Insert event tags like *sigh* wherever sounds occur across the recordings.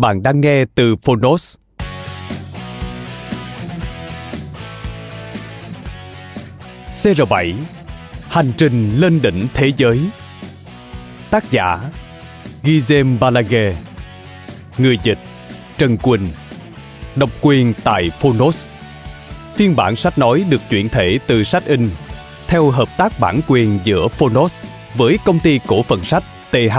Bạn đang nghe từ Phonos. CR7 Hành trình lên đỉnh thế giới. Tác giả Gizem Balague Người dịch, Trần Quỳnh. Độc quyền tại Phonos. Phiên bản sách nói được chuyển thể từ sách in theo hợp tác bản quyền giữa Phonos với công ty cổ phần sách TH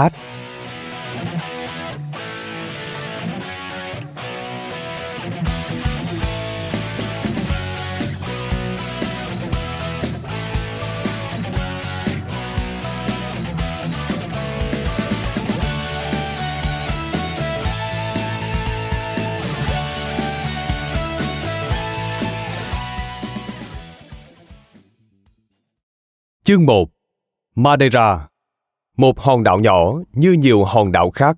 Chương 1 Madeira Một hòn đảo nhỏ như nhiều hòn đảo khác.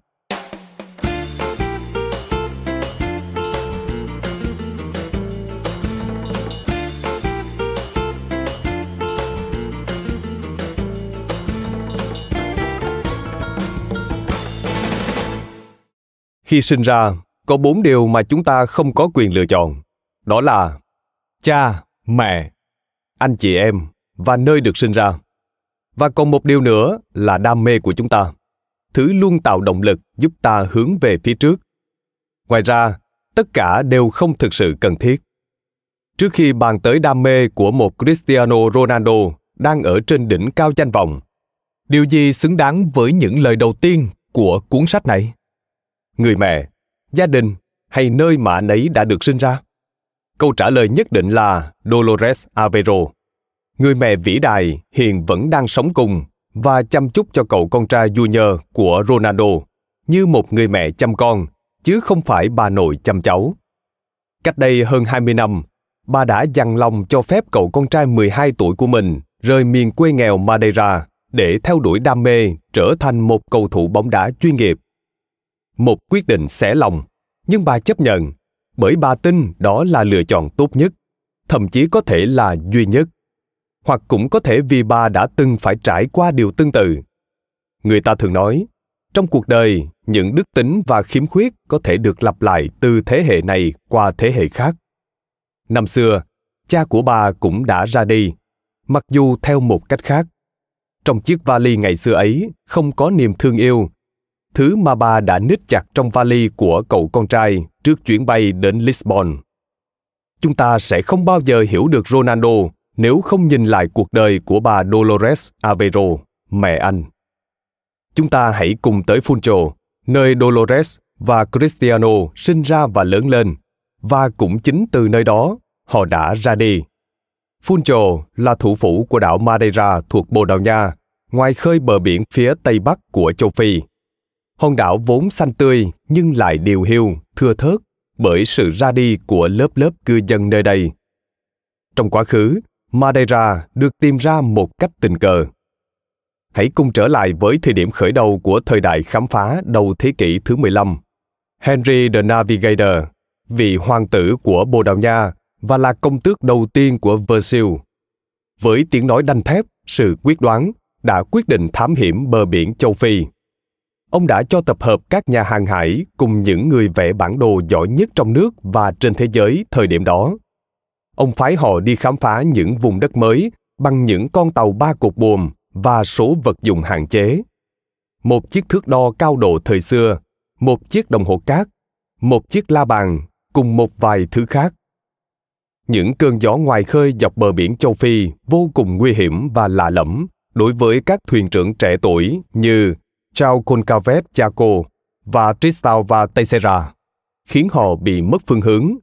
Khi sinh ra, có bốn điều mà chúng ta không có quyền lựa chọn. Đó là cha, mẹ, anh chị em và nơi được sinh ra. Và còn một điều nữa là đam mê của chúng ta. Thứ luôn tạo động lực giúp ta hướng về phía trước. Ngoài ra, tất cả đều không thực sự cần thiết. Trước khi bàn tới đam mê của một cristiano ronaldo đang ở trên đỉnh cao danh vọng, điều gì xứng đáng với những lời đầu tiên của cuốn sách này? Người mẹ, gia đình hay nơi mà anh ấy đã được sinh ra? Câu trả lời nhất định là dolores avero người mẹ vĩ đại hiện vẫn đang sống cùng và chăm chút cho cậu con trai Junior của Ronaldo như một người mẹ chăm con, chứ không phải bà nội chăm cháu. Cách đây hơn 20 năm, bà đã dằn lòng cho phép cậu con trai 12 tuổi của mình rời miền quê nghèo Madeira để theo đuổi đam mê trở thành một cầu thủ bóng đá chuyên nghiệp. Một quyết định xẻ lòng, nhưng bà chấp nhận, bởi bà tin đó là lựa chọn tốt nhất, thậm chí có thể là duy nhất hoặc cũng có thể vì bà đã từng phải trải qua điều tương tự. Người ta thường nói, trong cuộc đời, những đức tính và khiếm khuyết có thể được lặp lại từ thế hệ này qua thế hệ khác. Năm xưa, cha của bà cũng đã ra đi, mặc dù theo một cách khác. Trong chiếc vali ngày xưa ấy, không có niềm thương yêu. Thứ mà bà đã nít chặt trong vali của cậu con trai trước chuyến bay đến lisbon. Chúng ta sẽ không bao giờ hiểu được ronaldo nếu không nhìn lại cuộc đời của bà Dolores Aveiro, mẹ anh. Chúng ta hãy cùng tới Funcho, nơi Dolores và Cristiano sinh ra và lớn lên, và cũng chính từ nơi đó họ đã ra đi. Funcho là thủ phủ của đảo Madeira thuộc Bồ Đào Nha, ngoài khơi bờ biển phía tây bắc của châu Phi. Hòn đảo vốn xanh tươi nhưng lại điều hiu, thưa thớt bởi sự ra đi của lớp lớp cư dân nơi đây. Trong quá khứ, Madeira được tìm ra một cách tình cờ. Hãy cùng trở lại với thời điểm khởi đầu của thời đại khám phá đầu thế kỷ thứ 15. Henry the Navigator, vị hoàng tử của Bồ Đào Nha và là công tước đầu tiên của Versailles. Với tiếng nói đanh thép, sự quyết đoán, đã quyết định thám hiểm bờ biển châu Phi. Ông đã cho tập hợp các nhà hàng hải cùng những người vẽ bản đồ giỏi nhất trong nước và trên thế giới thời điểm đó ông phái họ đi khám phá những vùng đất mới bằng những con tàu ba cột buồm và số vật dụng hạn chế. Một chiếc thước đo cao độ thời xưa, một chiếc đồng hồ cát, một chiếc la bàn cùng một vài thứ khác. Những cơn gió ngoài khơi dọc bờ biển châu Phi vô cùng nguy hiểm và lạ lẫm đối với các thuyền trưởng trẻ tuổi như Charles Concavet Chaco và Tristan và Teixeira, khiến họ bị mất phương hướng.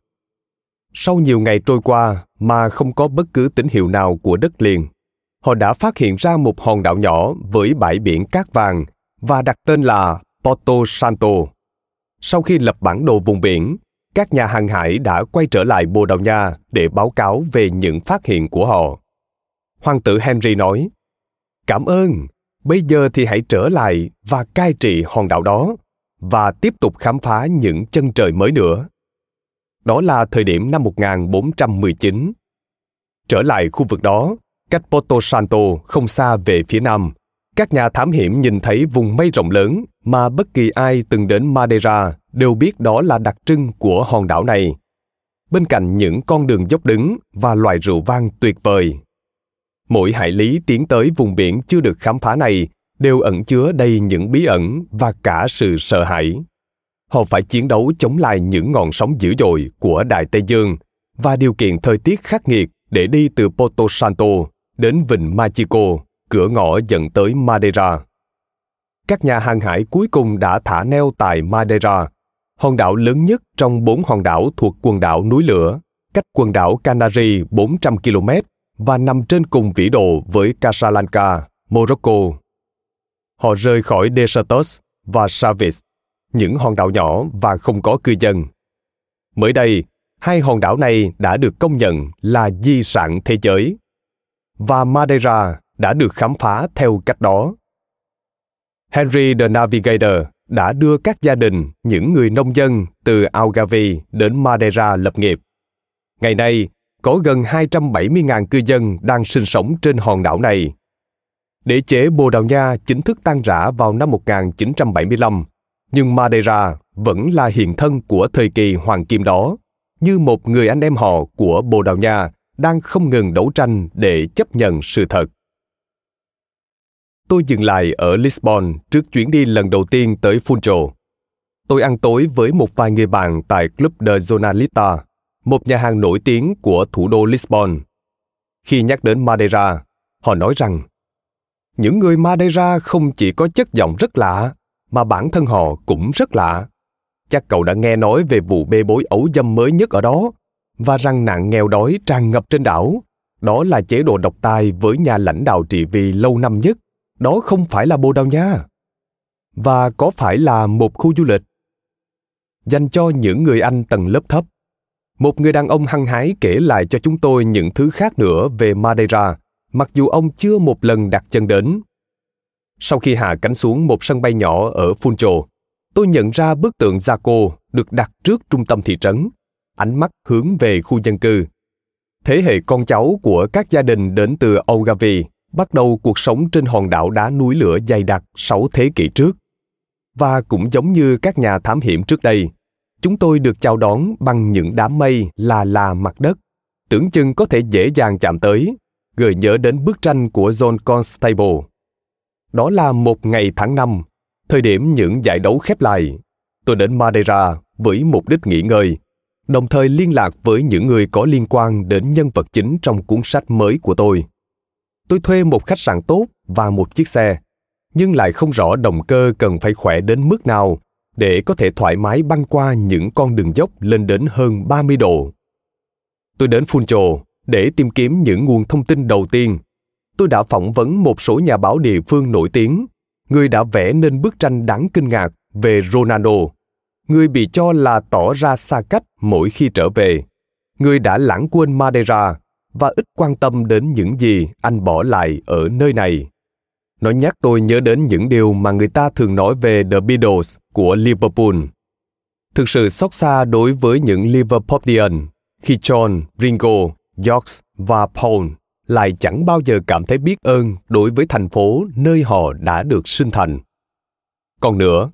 Sau nhiều ngày trôi qua mà không có bất cứ tín hiệu nào của đất liền, họ đã phát hiện ra một hòn đảo nhỏ với bãi biển cát vàng và đặt tên là Porto Santo. Sau khi lập bản đồ vùng biển, các nhà hàng hải đã quay trở lại Bồ Đào Nha để báo cáo về những phát hiện của họ. Hoàng tử Henry nói, Cảm ơn, bây giờ thì hãy trở lại và cai trị hòn đảo đó và tiếp tục khám phá những chân trời mới nữa. Đó là thời điểm năm 1419. Trở lại khu vực đó, cách Porto Santo không xa về phía nam, các nhà thám hiểm nhìn thấy vùng mây rộng lớn mà bất kỳ ai từng đến Madeira đều biết đó là đặc trưng của hòn đảo này. Bên cạnh những con đường dốc đứng và loài rượu vang tuyệt vời. Mỗi hải lý tiến tới vùng biển chưa được khám phá này đều ẩn chứa đầy những bí ẩn và cả sự sợ hãi. Họ phải chiến đấu chống lại những ngọn sóng dữ dội của Đại Tây Dương và điều kiện thời tiết khắc nghiệt để đi từ Porto Santo đến vịnh Machico, cửa ngõ dẫn tới Madeira. Các nhà hàng hải cuối cùng đã thả neo tại Madeira, hòn đảo lớn nhất trong bốn hòn đảo thuộc quần đảo núi lửa, cách quần đảo Canary 400 km và nằm trên cùng vĩ độ với Casablanca, Morocco. Họ rời khỏi Desertos và Savis, những hòn đảo nhỏ và không có cư dân. Mới đây, hai hòn đảo này đã được công nhận là di sản thế giới. Và Madeira đã được khám phá theo cách đó. Henry the Navigator đã đưa các gia đình, những người nông dân từ Algarve đến Madeira lập nghiệp. Ngày nay, có gần 270.000 cư dân đang sinh sống trên hòn đảo này. Đế chế Bồ Đào Nha chính thức tan rã vào năm 1975, nhưng Madeira vẫn là hiện thân của thời kỳ hoàng kim đó, như một người anh em họ của Bồ Đào Nha đang không ngừng đấu tranh để chấp nhận sự thật. Tôi dừng lại ở Lisbon trước chuyến đi lần đầu tiên tới Funchal. Tôi ăn tối với một vài người bạn tại Club de Zonalita, một nhà hàng nổi tiếng của thủ đô Lisbon. Khi nhắc đến Madeira, họ nói rằng những người Madeira không chỉ có chất giọng rất lạ, mà bản thân họ cũng rất lạ. Chắc cậu đã nghe nói về vụ bê bối ấu dâm mới nhất ở đó, và rằng nạn nghèo đói tràn ngập trên đảo. Đó là chế độ độc tài với nhà lãnh đạo trị vì lâu năm nhất. Đó không phải là Bồ Đào Nha. Và có phải là một khu du lịch? Dành cho những người Anh tầng lớp thấp. Một người đàn ông hăng hái kể lại cho chúng tôi những thứ khác nữa về Madeira mặc dù ông chưa một lần đặt chân đến. Sau khi hạ cánh xuống một sân bay nhỏ ở Funchal, tôi nhận ra bức tượng Jaco được đặt trước trung tâm thị trấn, ánh mắt hướng về khu dân cư. Thế hệ con cháu của các gia đình đến từ Ogavi bắt đầu cuộc sống trên hòn đảo đá núi lửa dày đặc sáu thế kỷ trước. Và cũng giống như các nhà thám hiểm trước đây, chúng tôi được chào đón bằng những đám mây là là mặt đất, tưởng chừng có thể dễ dàng chạm tới gợi nhớ đến bức tranh của John Constable. Đó là một ngày tháng năm, thời điểm những giải đấu khép lại. Tôi đến Madeira với mục đích nghỉ ngơi, đồng thời liên lạc với những người có liên quan đến nhân vật chính trong cuốn sách mới của tôi. Tôi thuê một khách sạn tốt và một chiếc xe, nhưng lại không rõ động cơ cần phải khỏe đến mức nào để có thể thoải mái băng qua những con đường dốc lên đến hơn 30 độ. Tôi đến Funchal để tìm kiếm những nguồn thông tin đầu tiên, tôi đã phỏng vấn một số nhà báo địa phương nổi tiếng, người đã vẽ nên bức tranh đáng kinh ngạc về Ronaldo, người bị cho là tỏ ra xa cách mỗi khi trở về, người đã lãng quên Madeira và ít quan tâm đến những gì anh bỏ lại ở nơi này. Nó nhắc tôi nhớ đến những điều mà người ta thường nói về The Beatles của Liverpool. Thực sự xót xa đối với những Liverpoolian khi John, Ringo George và Paul lại chẳng bao giờ cảm thấy biết ơn đối với thành phố nơi họ đã được sinh thành. Còn nữa,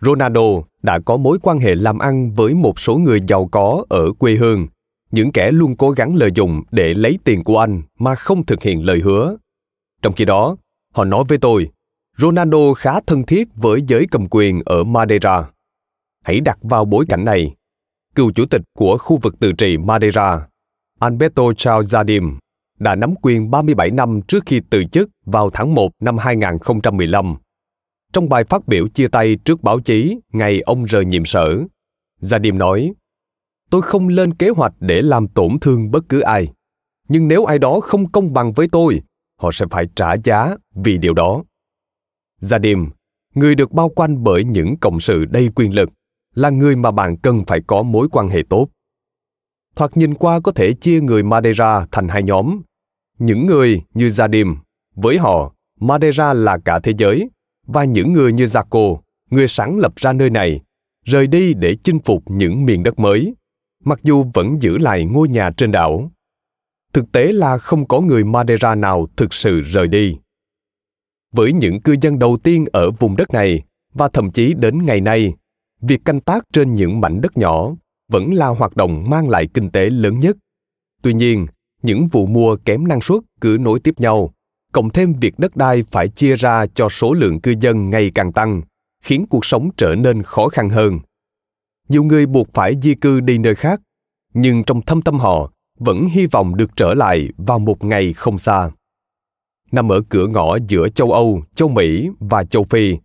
Ronaldo đã có mối quan hệ làm ăn với một số người giàu có ở quê hương những kẻ luôn cố gắng lợi dụng để lấy tiền của anh mà không thực hiện lời hứa. Trong khi đó, họ nói với tôi, Ronaldo khá thân thiết với giới cầm quyền ở Madeira. Hãy đặt vào bối cảnh này. Cựu chủ tịch của khu vực tự trị Madeira, Alberto Charles Zadim đã nắm quyền 37 năm trước khi từ chức vào tháng 1 năm 2015. Trong bài phát biểu chia tay trước báo chí ngày ông rời nhiệm sở, Jardim nói, Tôi không lên kế hoạch để làm tổn thương bất cứ ai. Nhưng nếu ai đó không công bằng với tôi, họ sẽ phải trả giá vì điều đó. Jardim, người được bao quanh bởi những cộng sự đầy quyền lực, là người mà bạn cần phải có mối quan hệ tốt. Thoạt nhìn qua có thể chia người Madeira thành hai nhóm. Những người như Zadim, với họ, Madeira là cả thế giới, và những người như Jaco, người sáng lập ra nơi này, rời đi để chinh phục những miền đất mới, mặc dù vẫn giữ lại ngôi nhà trên đảo. Thực tế là không có người Madeira nào thực sự rời đi. Với những cư dân đầu tiên ở vùng đất này, và thậm chí đến ngày nay, việc canh tác trên những mảnh đất nhỏ vẫn là hoạt động mang lại kinh tế lớn nhất. Tuy nhiên, những vụ mùa kém năng suất cứ nối tiếp nhau, cộng thêm việc đất đai phải chia ra cho số lượng cư dân ngày càng tăng, khiến cuộc sống trở nên khó khăn hơn. Nhiều người buộc phải di cư đi nơi khác, nhưng trong thâm tâm họ vẫn hy vọng được trở lại vào một ngày không xa. Nằm ở cửa ngõ giữa châu Âu, châu Mỹ và châu Phi,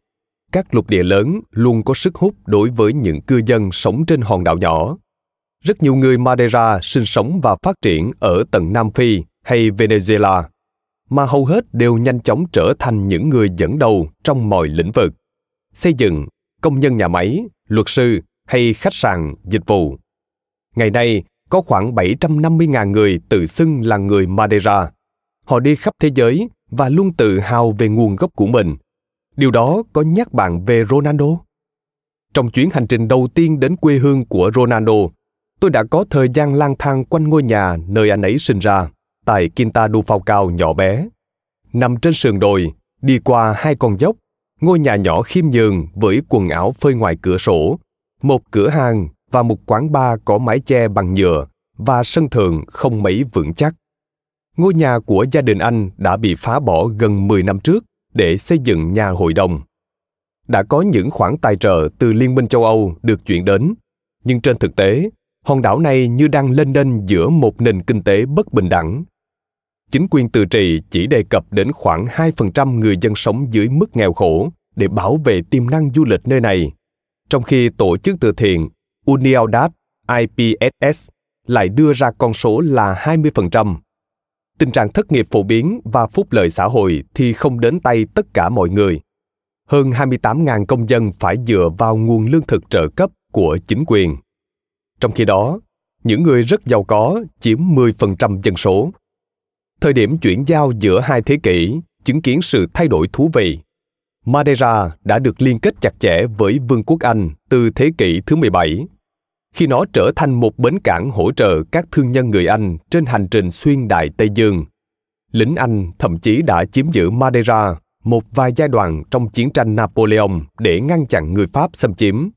các lục địa lớn luôn có sức hút đối với những cư dân sống trên hòn đảo nhỏ. Rất nhiều người Madeira sinh sống và phát triển ở tận Nam Phi hay Venezuela, mà hầu hết đều nhanh chóng trở thành những người dẫn đầu trong mọi lĩnh vực. Xây dựng, công nhân nhà máy, luật sư hay khách sạn, dịch vụ. Ngày nay, có khoảng 750.000 người tự xưng là người Madeira. Họ đi khắp thế giới và luôn tự hào về nguồn gốc của mình điều đó có nhắc bạn về ronaldo trong chuyến hành trình đầu tiên đến quê hương của ronaldo tôi đã có thời gian lang thang quanh ngôi nhà nơi anh ấy sinh ra tại Quinta do Cao nhỏ bé. Nằm trên sườn đồi, đi qua hai con dốc, ngôi nhà nhỏ khiêm nhường với quần áo phơi ngoài cửa sổ, một cửa hàng và một quán bar có mái che bằng nhựa và sân thượng không mấy vững chắc. Ngôi nhà của gia đình anh đã bị phá bỏ gần 10 năm trước để xây dựng nhà hội đồng. Đã có những khoản tài trợ từ Liên minh châu Âu được chuyển đến, nhưng trên thực tế, hòn đảo này như đang lên lên giữa một nền kinh tế bất bình đẳng. Chính quyền tự trị chỉ đề cập đến khoảng 2% người dân sống dưới mức nghèo khổ để bảo vệ tiềm năng du lịch nơi này, trong khi tổ chức từ thiện Unidad IPSS lại đưa ra con số là 20% tình trạng thất nghiệp phổ biến và phúc lợi xã hội thì không đến tay tất cả mọi người. Hơn 28.000 công dân phải dựa vào nguồn lương thực trợ cấp của chính quyền. Trong khi đó, những người rất giàu có chiếm 10% dân số. Thời điểm chuyển giao giữa hai thế kỷ chứng kiến sự thay đổi thú vị. Madeira đã được liên kết chặt chẽ với Vương quốc Anh từ thế kỷ thứ 17 khi nó trở thành một bến cảng hỗ trợ các thương nhân người Anh trên hành trình xuyên Đại Tây Dương. Lính Anh thậm chí đã chiếm giữ Madeira một vài giai đoạn trong chiến tranh Napoleon để ngăn chặn người Pháp xâm chiếm.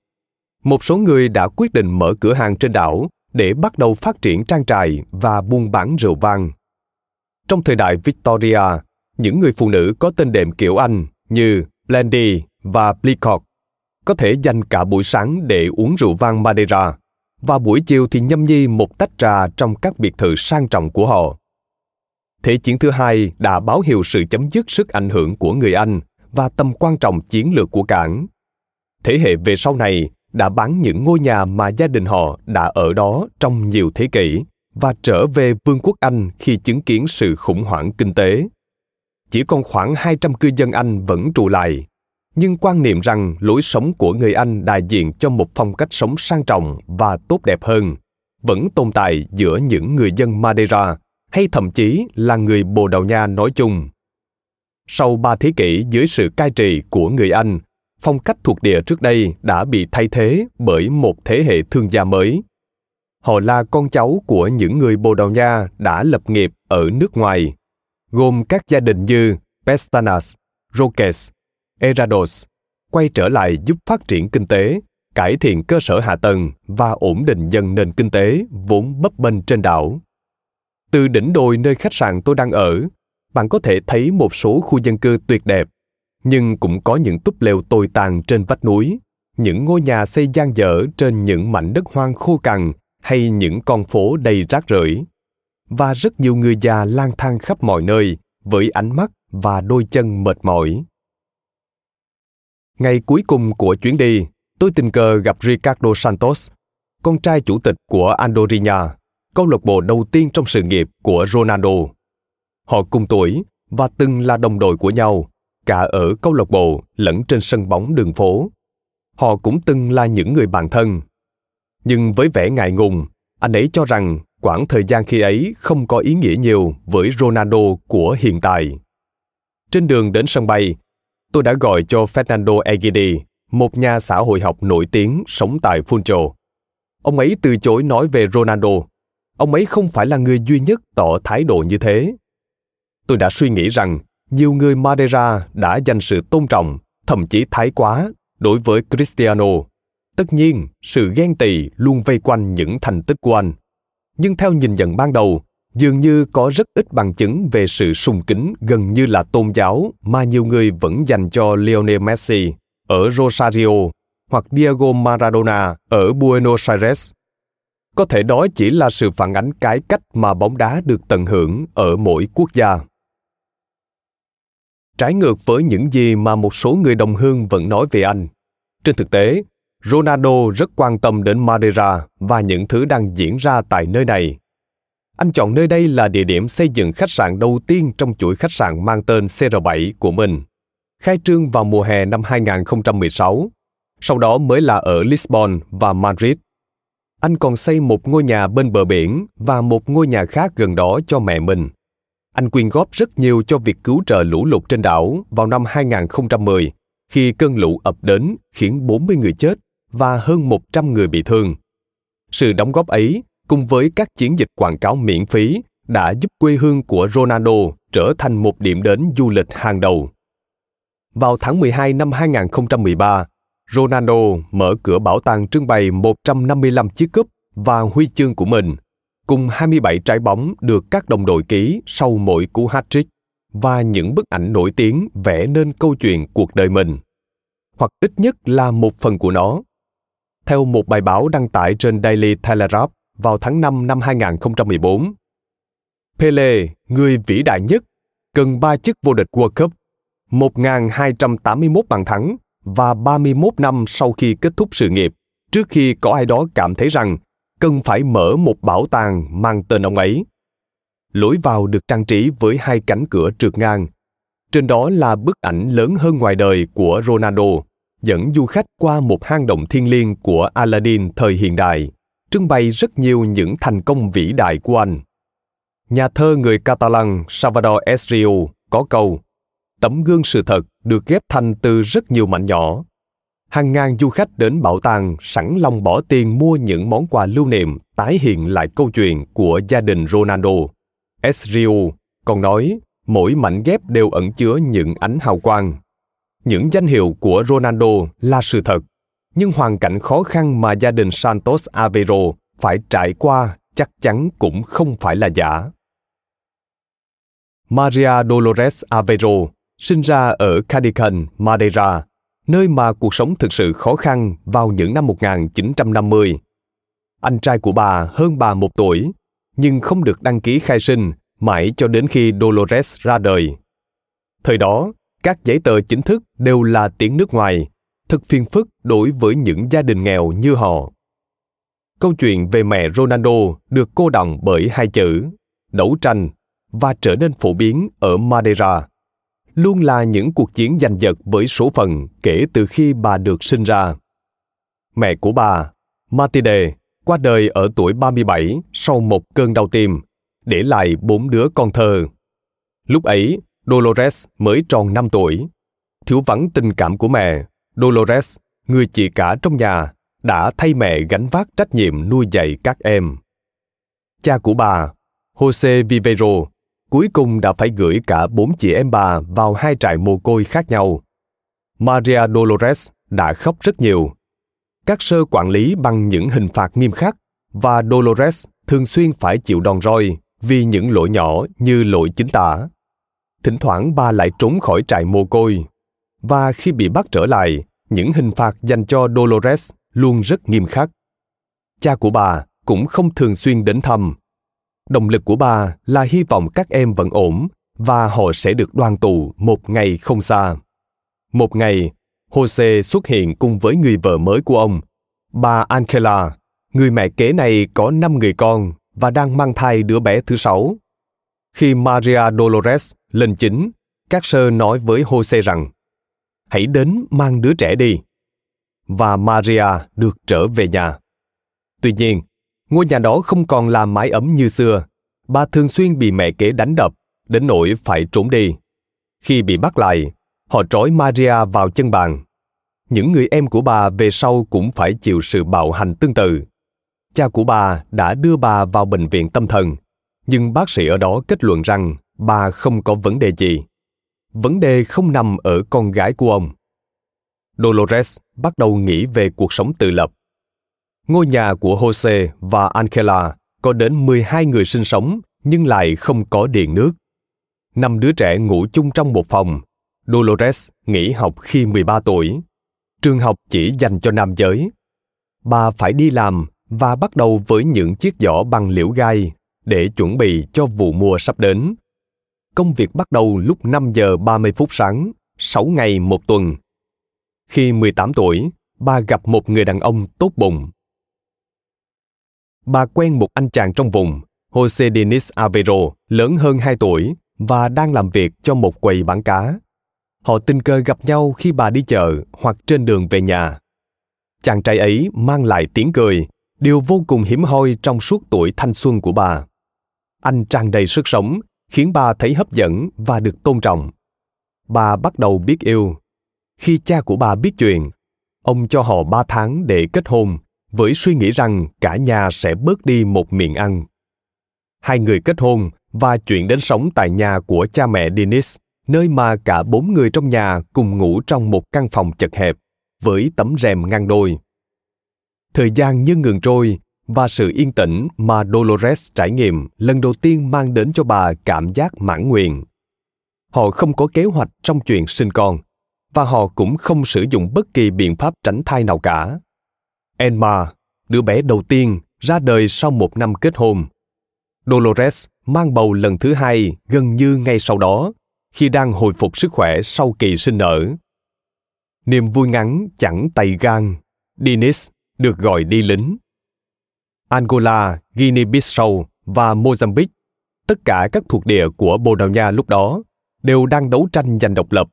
Một số người đã quyết định mở cửa hàng trên đảo để bắt đầu phát triển trang trại và buôn bán rượu vang. Trong thời đại Victoria, những người phụ nữ có tên đệm kiểu Anh như Blendy và Blicock có thể dành cả buổi sáng để uống rượu vang Madeira và buổi chiều thì nhâm nhi một tách trà trong các biệt thự sang trọng của họ. Thế chiến thứ hai đã báo hiệu sự chấm dứt sức ảnh hưởng của người Anh và tầm quan trọng chiến lược của cảng. Thế hệ về sau này đã bán những ngôi nhà mà gia đình họ đã ở đó trong nhiều thế kỷ và trở về Vương quốc Anh khi chứng kiến sự khủng hoảng kinh tế. Chỉ còn khoảng 200 cư dân Anh vẫn trụ lại nhưng quan niệm rằng lối sống của người Anh đại diện cho một phong cách sống sang trọng và tốt đẹp hơn vẫn tồn tại giữa những người dân Madeira hay thậm chí là người Bồ Đào Nha nói chung. Sau ba thế kỷ dưới sự cai trị của người Anh, phong cách thuộc địa trước đây đã bị thay thế bởi một thế hệ thương gia mới. Họ là con cháu của những người Bồ Đào Nha đã lập nghiệp ở nước ngoài, gồm các gia đình như Pestanas, Roques, Erados quay trở lại giúp phát triển kinh tế, cải thiện cơ sở hạ tầng và ổn định dần nền kinh tế vốn bấp bênh trên đảo. Từ đỉnh đồi nơi khách sạn tôi đang ở, bạn có thể thấy một số khu dân cư tuyệt đẹp, nhưng cũng có những túp lều tồi tàn trên vách núi, những ngôi nhà xây gian dở trên những mảnh đất hoang khô cằn hay những con phố đầy rác rưởi. Và rất nhiều người già lang thang khắp mọi nơi với ánh mắt và đôi chân mệt mỏi. Ngày cuối cùng của chuyến đi, tôi tình cờ gặp Ricardo Santos, con trai chủ tịch của Andorinha, câu lạc bộ đầu tiên trong sự nghiệp của Ronaldo. Họ cùng tuổi và từng là đồng đội của nhau, cả ở câu lạc bộ lẫn trên sân bóng đường phố. Họ cũng từng là những người bạn thân. Nhưng với vẻ ngại ngùng, anh ấy cho rằng quãng thời gian khi ấy không có ý nghĩa nhiều với Ronaldo của hiện tại. Trên đường đến sân bay, tôi đã gọi cho Fernando Egidi, một nhà xã hội học nổi tiếng sống tại Funchal. Ông ấy từ chối nói về Ronaldo. Ông ấy không phải là người duy nhất tỏ thái độ như thế. Tôi đã suy nghĩ rằng nhiều người Madeira đã dành sự tôn trọng, thậm chí thái quá, đối với Cristiano. Tất nhiên, sự ghen tị luôn vây quanh những thành tích của anh. Nhưng theo nhìn nhận ban đầu, dường như có rất ít bằng chứng về sự sùng kính gần như là tôn giáo mà nhiều người vẫn dành cho Lionel Messi ở Rosario hoặc Diego Maradona ở Buenos Aires. Có thể đó chỉ là sự phản ánh cái cách mà bóng đá được tận hưởng ở mỗi quốc gia. Trái ngược với những gì mà một số người đồng hương vẫn nói về anh. Trên thực tế, Ronaldo rất quan tâm đến Madeira và những thứ đang diễn ra tại nơi này. Anh chọn nơi đây là địa điểm xây dựng khách sạn đầu tiên trong chuỗi khách sạn mang tên CR7 của mình. Khai trương vào mùa hè năm 2016, sau đó mới là ở Lisbon và Madrid. Anh còn xây một ngôi nhà bên bờ biển và một ngôi nhà khác gần đó cho mẹ mình. Anh quyên góp rất nhiều cho việc cứu trợ lũ lụt trên đảo vào năm 2010 khi cơn lũ ập đến khiến 40 người chết và hơn 100 người bị thương. Sự đóng góp ấy cùng với các chiến dịch quảng cáo miễn phí đã giúp quê hương của Ronaldo trở thành một điểm đến du lịch hàng đầu. Vào tháng 12 năm 2013, Ronaldo mở cửa bảo tàng trưng bày 155 chiếc cúp và huy chương của mình, cùng 27 trái bóng được các đồng đội ký sau mỗi cú hat-trick và những bức ảnh nổi tiếng vẽ nên câu chuyện cuộc đời mình. Hoặc ít nhất là một phần của nó. Theo một bài báo đăng tải trên Daily Telegraph vào tháng 5 năm 2014, Pele, người vĩ đại nhất, cần ba chức vô địch World Cup, 1.281 bàn thắng và 31 năm sau khi kết thúc sự nghiệp, trước khi có ai đó cảm thấy rằng cần phải mở một bảo tàng mang tên ông ấy. Lối vào được trang trí với hai cánh cửa trượt ngang. Trên đó là bức ảnh lớn hơn ngoài đời của Ronaldo, dẫn du khách qua một hang động thiên liêng của Aladdin thời hiện đại, trưng bày rất nhiều những thành công vĩ đại của anh. Nhà thơ người Catalan Salvador Esriu có câu Tấm gương sự thật được ghép thành từ rất nhiều mảnh nhỏ. Hàng ngàn du khách đến bảo tàng sẵn lòng bỏ tiền mua những món quà lưu niệm tái hiện lại câu chuyện của gia đình Ronaldo. Esrio còn nói mỗi mảnh ghép đều ẩn chứa những ánh hào quang. Những danh hiệu của Ronaldo là sự thật, nhưng hoàn cảnh khó khăn mà gia đình Santos Aveiro phải trải qua chắc chắn cũng không phải là giả. Maria Dolores Aveiro sinh ra ở Cadican, Madeira, nơi mà cuộc sống thực sự khó khăn vào những năm 1950. Anh trai của bà hơn bà một tuổi, nhưng không được đăng ký khai sinh mãi cho đến khi Dolores ra đời. Thời đó, các giấy tờ chính thức đều là tiếng nước ngoài, thật phiền phức đối với những gia đình nghèo như họ. Câu chuyện về mẹ Ronaldo được cô đọng bởi hai chữ đấu tranh và trở nên phổ biến ở Madeira luôn là những cuộc chiến giành giật với số phận kể từ khi bà được sinh ra. Mẹ của bà, Matilde, qua đời ở tuổi 37 sau một cơn đau tim, để lại bốn đứa con thơ. Lúc ấy, Dolores mới tròn 5 tuổi. Thiếu vắng tình cảm của mẹ, Dolores, người chị cả trong nhà, đã thay mẹ gánh vác trách nhiệm nuôi dạy các em. Cha của bà, Jose Vivero, cuối cùng đã phải gửi cả bốn chị em bà vào hai trại mồ côi khác nhau. Maria Dolores đã khóc rất nhiều. các sơ quản lý bằng những hình phạt nghiêm khắc và Dolores thường xuyên phải chịu đòn roi vì những lỗi nhỏ như lỗi chính tả. Thỉnh thoảng bà lại trốn khỏi trại mồ côi. Và khi bị bắt trở lại, những hình phạt dành cho Dolores luôn rất nghiêm khắc. Cha của bà cũng không thường xuyên đến thăm. Động lực của bà là hy vọng các em vẫn ổn và họ sẽ được đoàn tụ một ngày không xa. Một ngày, Jose xuất hiện cùng với người vợ mới của ông, bà Angela. Người mẹ kế này có năm người con và đang mang thai đứa bé thứ sáu. Khi Maria Dolores lên chính, các sơ nói với Jose rằng hãy đến mang đứa trẻ đi. Và Maria được trở về nhà. Tuy nhiên, ngôi nhà đó không còn là mái ấm như xưa. Bà thường xuyên bị mẹ kế đánh đập, đến nỗi phải trốn đi. Khi bị bắt lại, họ trói Maria vào chân bàn. Những người em của bà về sau cũng phải chịu sự bạo hành tương tự. Cha của bà đã đưa bà vào bệnh viện tâm thần, nhưng bác sĩ ở đó kết luận rằng bà không có vấn đề gì. Vấn đề không nằm ở con gái của ông. Dolores bắt đầu nghĩ về cuộc sống tự lập. Ngôi nhà của Jose và Angela có đến 12 người sinh sống nhưng lại không có điện nước. Năm đứa trẻ ngủ chung trong một phòng. Dolores nghỉ học khi 13 tuổi. Trường học chỉ dành cho nam giới. Bà phải đi làm và bắt đầu với những chiếc giỏ bằng liễu gai để chuẩn bị cho vụ mùa sắp đến. Công việc bắt đầu lúc 5 giờ 30 phút sáng, 6 ngày một tuần. Khi 18 tuổi, bà gặp một người đàn ông tốt bụng. Bà quen một anh chàng trong vùng, Jose Denis Avero, lớn hơn 2 tuổi và đang làm việc cho một quầy bán cá. Họ tình cờ gặp nhau khi bà đi chợ hoặc trên đường về nhà. Chàng trai ấy mang lại tiếng cười, điều vô cùng hiếm hoi trong suốt tuổi thanh xuân của bà. Anh tràn đầy sức sống, khiến bà thấy hấp dẫn và được tôn trọng. Bà bắt đầu biết yêu. Khi cha của bà biết chuyện, ông cho họ ba tháng để kết hôn, với suy nghĩ rằng cả nhà sẽ bớt đi một miệng ăn. Hai người kết hôn và chuyển đến sống tại nhà của cha mẹ Dennis, nơi mà cả bốn người trong nhà cùng ngủ trong một căn phòng chật hẹp, với tấm rèm ngăn đôi. Thời gian như ngừng trôi và sự yên tĩnh mà Dolores trải nghiệm lần đầu tiên mang đến cho bà cảm giác mãn nguyện. Họ không có kế hoạch trong chuyện sinh con và họ cũng không sử dụng bất kỳ biện pháp tránh thai nào cả. Emma, đứa bé đầu tiên, ra đời sau một năm kết hôn. Dolores mang bầu lần thứ hai gần như ngay sau đó, khi đang hồi phục sức khỏe sau kỳ sinh nở. Niềm vui ngắn chẳng tay gan, Dennis được gọi đi lính. Angola, Guinea-Bissau và Mozambique, tất cả các thuộc địa của Bồ Đào Nha lúc đó, đều đang đấu tranh giành độc lập,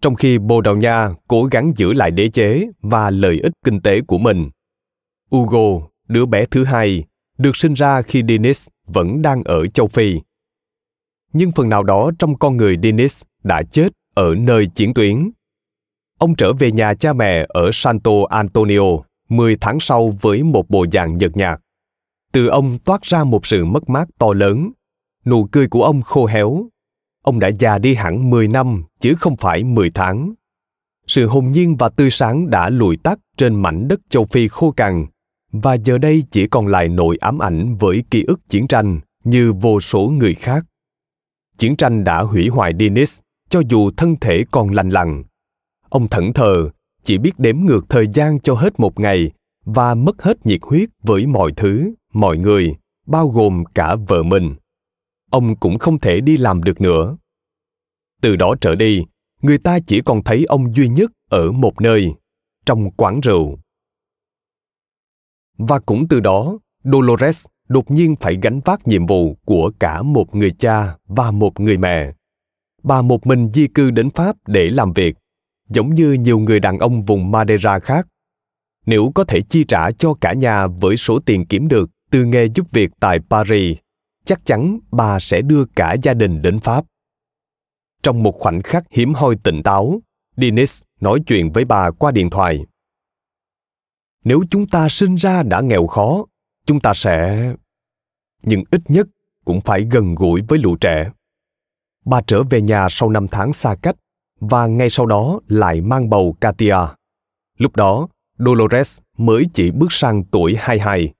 trong khi Bồ Đào Nha cố gắng giữ lại đế chế và lợi ích kinh tế của mình. Hugo, đứa bé thứ hai, được sinh ra khi Dennis vẫn đang ở châu Phi. Nhưng phần nào đó trong con người Dennis đã chết ở nơi chiến tuyến. Ông trở về nhà cha mẹ ở Santo Antonio 10 tháng sau với một bộ dạng nhợt nhạt. Từ ông toát ra một sự mất mát to lớn. Nụ cười của ông khô héo. Ông đã già đi hẳn 10 năm chứ không phải 10 tháng. Sự hồn nhiên và tươi sáng đã lùi tắt trên mảnh đất châu Phi khô cằn và giờ đây chỉ còn lại nỗi ám ảnh với ký ức chiến tranh như vô số người khác. Chiến tranh đã hủy hoại Dennis, cho dù thân thể còn lành lặn. Ông thẫn thờ, chỉ biết đếm ngược thời gian cho hết một ngày và mất hết nhiệt huyết với mọi thứ, mọi người, bao gồm cả vợ mình. Ông cũng không thể đi làm được nữa. Từ đó trở đi, người ta chỉ còn thấy ông duy nhất ở một nơi, trong quán rượu. Và cũng từ đó, Dolores đột nhiên phải gánh vác nhiệm vụ của cả một người cha và một người mẹ. Bà một mình di cư đến Pháp để làm việc, giống như nhiều người đàn ông vùng Madeira khác. Nếu có thể chi trả cho cả nhà với số tiền kiếm được từ nghề giúp việc tại Paris, chắc chắn bà sẽ đưa cả gia đình đến Pháp. Trong một khoảnh khắc hiếm hoi tỉnh táo, Dennis nói chuyện với bà qua điện thoại. Nếu chúng ta sinh ra đã nghèo khó, chúng ta sẽ... Nhưng ít nhất cũng phải gần gũi với lũ trẻ. Bà trở về nhà sau năm tháng xa cách và ngay sau đó lại mang bầu Katia. Lúc đó, Dolores mới chỉ bước sang tuổi 22.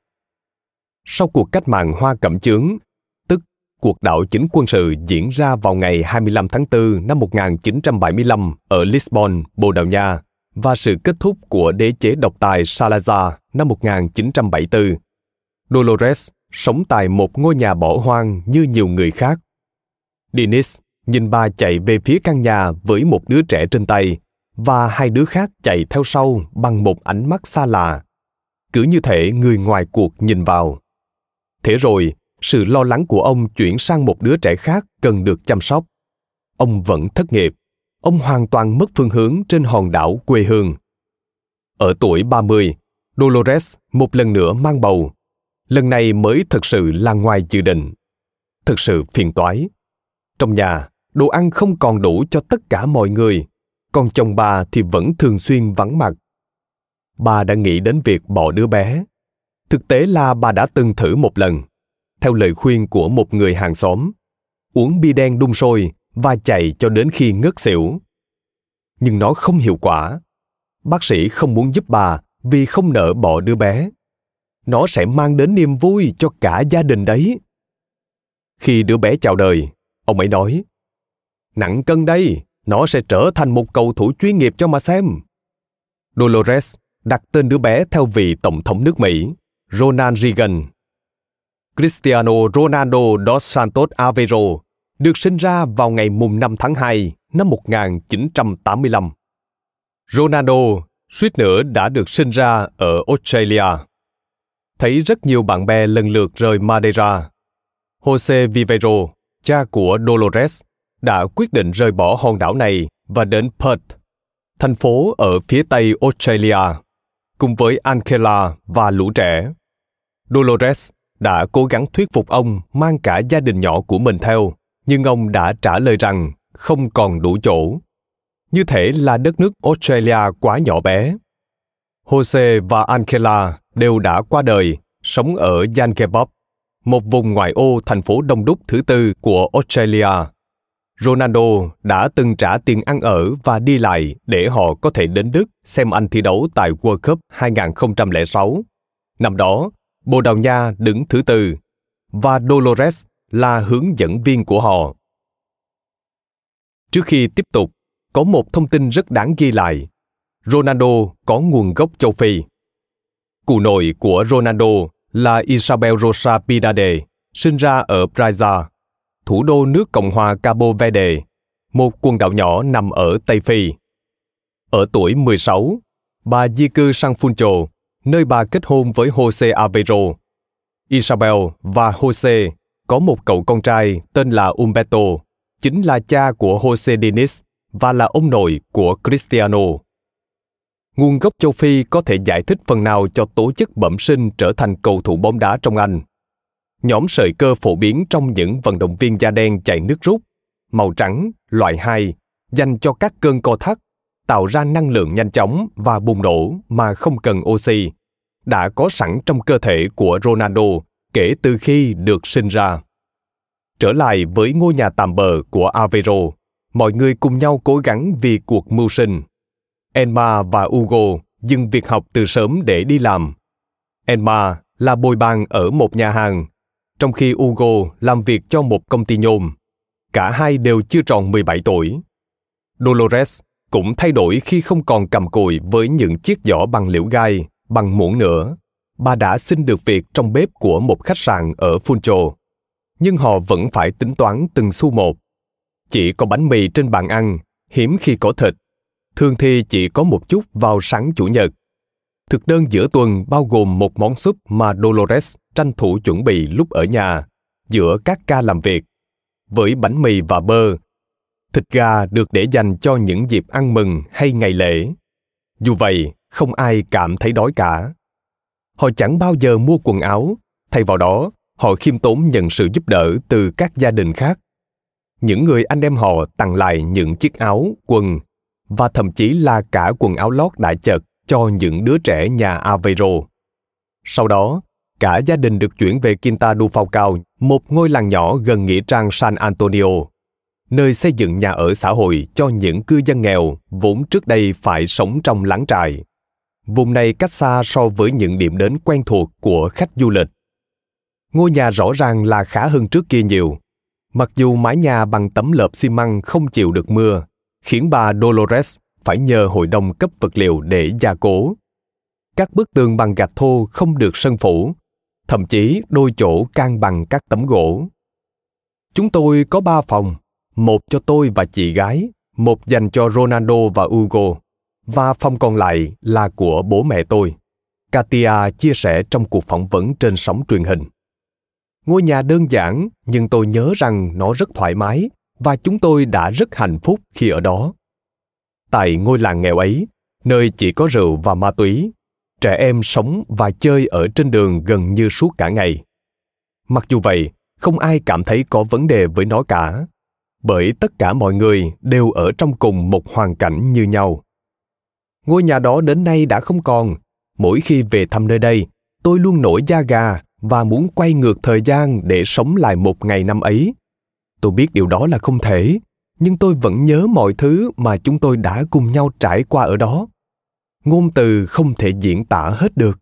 Sau cuộc cách mạng Hoa Cẩm Chướng, tức cuộc đảo chính quân sự diễn ra vào ngày 25 tháng 4 năm 1975 ở Lisbon, Bồ Đào Nha, và sự kết thúc của đế chế độc tài Salazar năm 1974. Dolores sống tại một ngôi nhà bỏ hoang như nhiều người khác. Dennis nhìn bà chạy về phía căn nhà với một đứa trẻ trên tay và hai đứa khác chạy theo sau bằng một ánh mắt xa lạ. Cứ như thể người ngoài cuộc nhìn vào. Thế rồi, sự lo lắng của ông chuyển sang một đứa trẻ khác cần được chăm sóc. Ông vẫn thất nghiệp. Ông hoàn toàn mất phương hướng trên hòn đảo quê hương. Ở tuổi 30, Dolores một lần nữa mang bầu. Lần này mới thật sự là ngoài dự định. thật sự phiền toái. Trong nhà, đồ ăn không còn đủ cho tất cả mọi người còn chồng bà thì vẫn thường xuyên vắng mặt bà đã nghĩ đến việc bỏ đứa bé thực tế là bà đã từng thử một lần theo lời khuyên của một người hàng xóm uống bia đen đun sôi và chạy cho đến khi ngất xỉu nhưng nó không hiệu quả bác sĩ không muốn giúp bà vì không nỡ bỏ đứa bé nó sẽ mang đến niềm vui cho cả gia đình đấy khi đứa bé chào đời ông ấy nói nặng cân đây nó sẽ trở thành một cầu thủ chuyên nghiệp cho mà xem. Dolores đặt tên đứa bé theo vị tổng thống nước Mỹ, Ronald Reagan. Cristiano Ronaldo dos Santos Aveiro được sinh ra vào ngày mùng 5 tháng 2 năm 1985. Ronaldo suýt nữa đã được sinh ra ở Australia. Thấy rất nhiều bạn bè lần lượt rời Madeira. Jose Viveiro, cha của Dolores, đã quyết định rời bỏ hòn đảo này và đến Perth, thành phố ở phía tây Australia, cùng với Angela và lũ trẻ. Dolores đã cố gắng thuyết phục ông mang cả gia đình nhỏ của mình theo, nhưng ông đã trả lời rằng không còn đủ chỗ. Như thể là đất nước Australia quá nhỏ bé. Jose và Angela đều đã qua đời, sống ở Yankebop, một vùng ngoại ô thành phố đông đúc thứ tư của Australia Ronaldo đã từng trả tiền ăn ở và đi lại để họ có thể đến Đức xem anh thi đấu tại World Cup 2006. Năm đó, Bồ Đào Nha đứng thứ tư và Dolores là hướng dẫn viên của họ. Trước khi tiếp tục, có một thông tin rất đáng ghi lại. Ronaldo có nguồn gốc châu Phi. Cụ nội của Ronaldo là Isabel Rosa Pidade, sinh ra ở Praia, thủ đô nước Cộng hòa Cabo Verde, một quần đảo nhỏ nằm ở Tây Phi. Ở tuổi 16, bà di cư sang Funchal, nơi bà kết hôn với Jose Aveiro. Isabel và Jose có một cậu con trai tên là Umberto, chính là cha của Jose Diniz và là ông nội của Cristiano. Nguồn gốc châu Phi có thể giải thích phần nào cho tố chất bẩm sinh trở thành cầu thủ bóng đá trong Anh nhóm sợi cơ phổ biến trong những vận động viên da đen chạy nước rút, màu trắng, loại 2, dành cho các cơn co thắt, tạo ra năng lượng nhanh chóng và bùng nổ mà không cần oxy, đã có sẵn trong cơ thể của Ronaldo kể từ khi được sinh ra. Trở lại với ngôi nhà tạm bờ của Aveiro, mọi người cùng nhau cố gắng vì cuộc mưu sinh. Enma và Ugo dừng việc học từ sớm để đi làm. Enma là bồi bàn ở một nhà hàng trong khi Ugo làm việc cho một công ty nhôm. Cả hai đều chưa tròn 17 tuổi. Dolores cũng thay đổi khi không còn cầm cùi với những chiếc giỏ bằng liễu gai, bằng muỗng nữa. Bà đã xin được việc trong bếp của một khách sạn ở Funcho. Nhưng họ vẫn phải tính toán từng xu một. Chỉ có bánh mì trên bàn ăn, hiếm khi có thịt. Thường thì chỉ có một chút vào sáng chủ nhật. Thực đơn giữa tuần bao gồm một món súp mà Dolores tranh thủ chuẩn bị lúc ở nhà, giữa các ca làm việc, với bánh mì và bơ. Thịt gà được để dành cho những dịp ăn mừng hay ngày lễ. Dù vậy, không ai cảm thấy đói cả. Họ chẳng bao giờ mua quần áo, thay vào đó, họ khiêm tốn nhận sự giúp đỡ từ các gia đình khác. Những người anh em họ tặng lại những chiếc áo, quần và thậm chí là cả quần áo lót đại chật cho những đứa trẻ nhà Aveiro. Sau đó, cả gia đình được chuyển về Quinta do Falcao, một ngôi làng nhỏ gần nghĩa trang San Antonio, nơi xây dựng nhà ở xã hội cho những cư dân nghèo vốn trước đây phải sống trong láng trại vùng này cách xa so với những điểm đến quen thuộc của khách du lịch. Ngôi nhà rõ ràng là khá hơn trước kia nhiều. Mặc dù mái nhà bằng tấm lợp xi măng không chịu được mưa, khiến bà Dolores phải nhờ hội đồng cấp vật liệu để gia cố. Các bức tường bằng gạch thô không được sân phủ, thậm chí đôi chỗ can bằng các tấm gỗ. Chúng tôi có ba phòng, một cho tôi và chị gái, một dành cho Ronaldo và Hugo, và phòng còn lại là của bố mẹ tôi. Katia chia sẻ trong cuộc phỏng vấn trên sóng truyền hình. Ngôi nhà đơn giản, nhưng tôi nhớ rằng nó rất thoải mái và chúng tôi đã rất hạnh phúc khi ở đó. Tại ngôi làng nghèo ấy, nơi chỉ có rượu và ma túy, trẻ em sống và chơi ở trên đường gần như suốt cả ngày. Mặc dù vậy, không ai cảm thấy có vấn đề với nó cả, bởi tất cả mọi người đều ở trong cùng một hoàn cảnh như nhau. Ngôi nhà đó đến nay đã không còn. Mỗi khi về thăm nơi đây, tôi luôn nổi da gà và muốn quay ngược thời gian để sống lại một ngày năm ấy. Tôi biết điều đó là không thể, nhưng tôi vẫn nhớ mọi thứ mà chúng tôi đã cùng nhau trải qua ở đó. Ngôn từ không thể diễn tả hết được.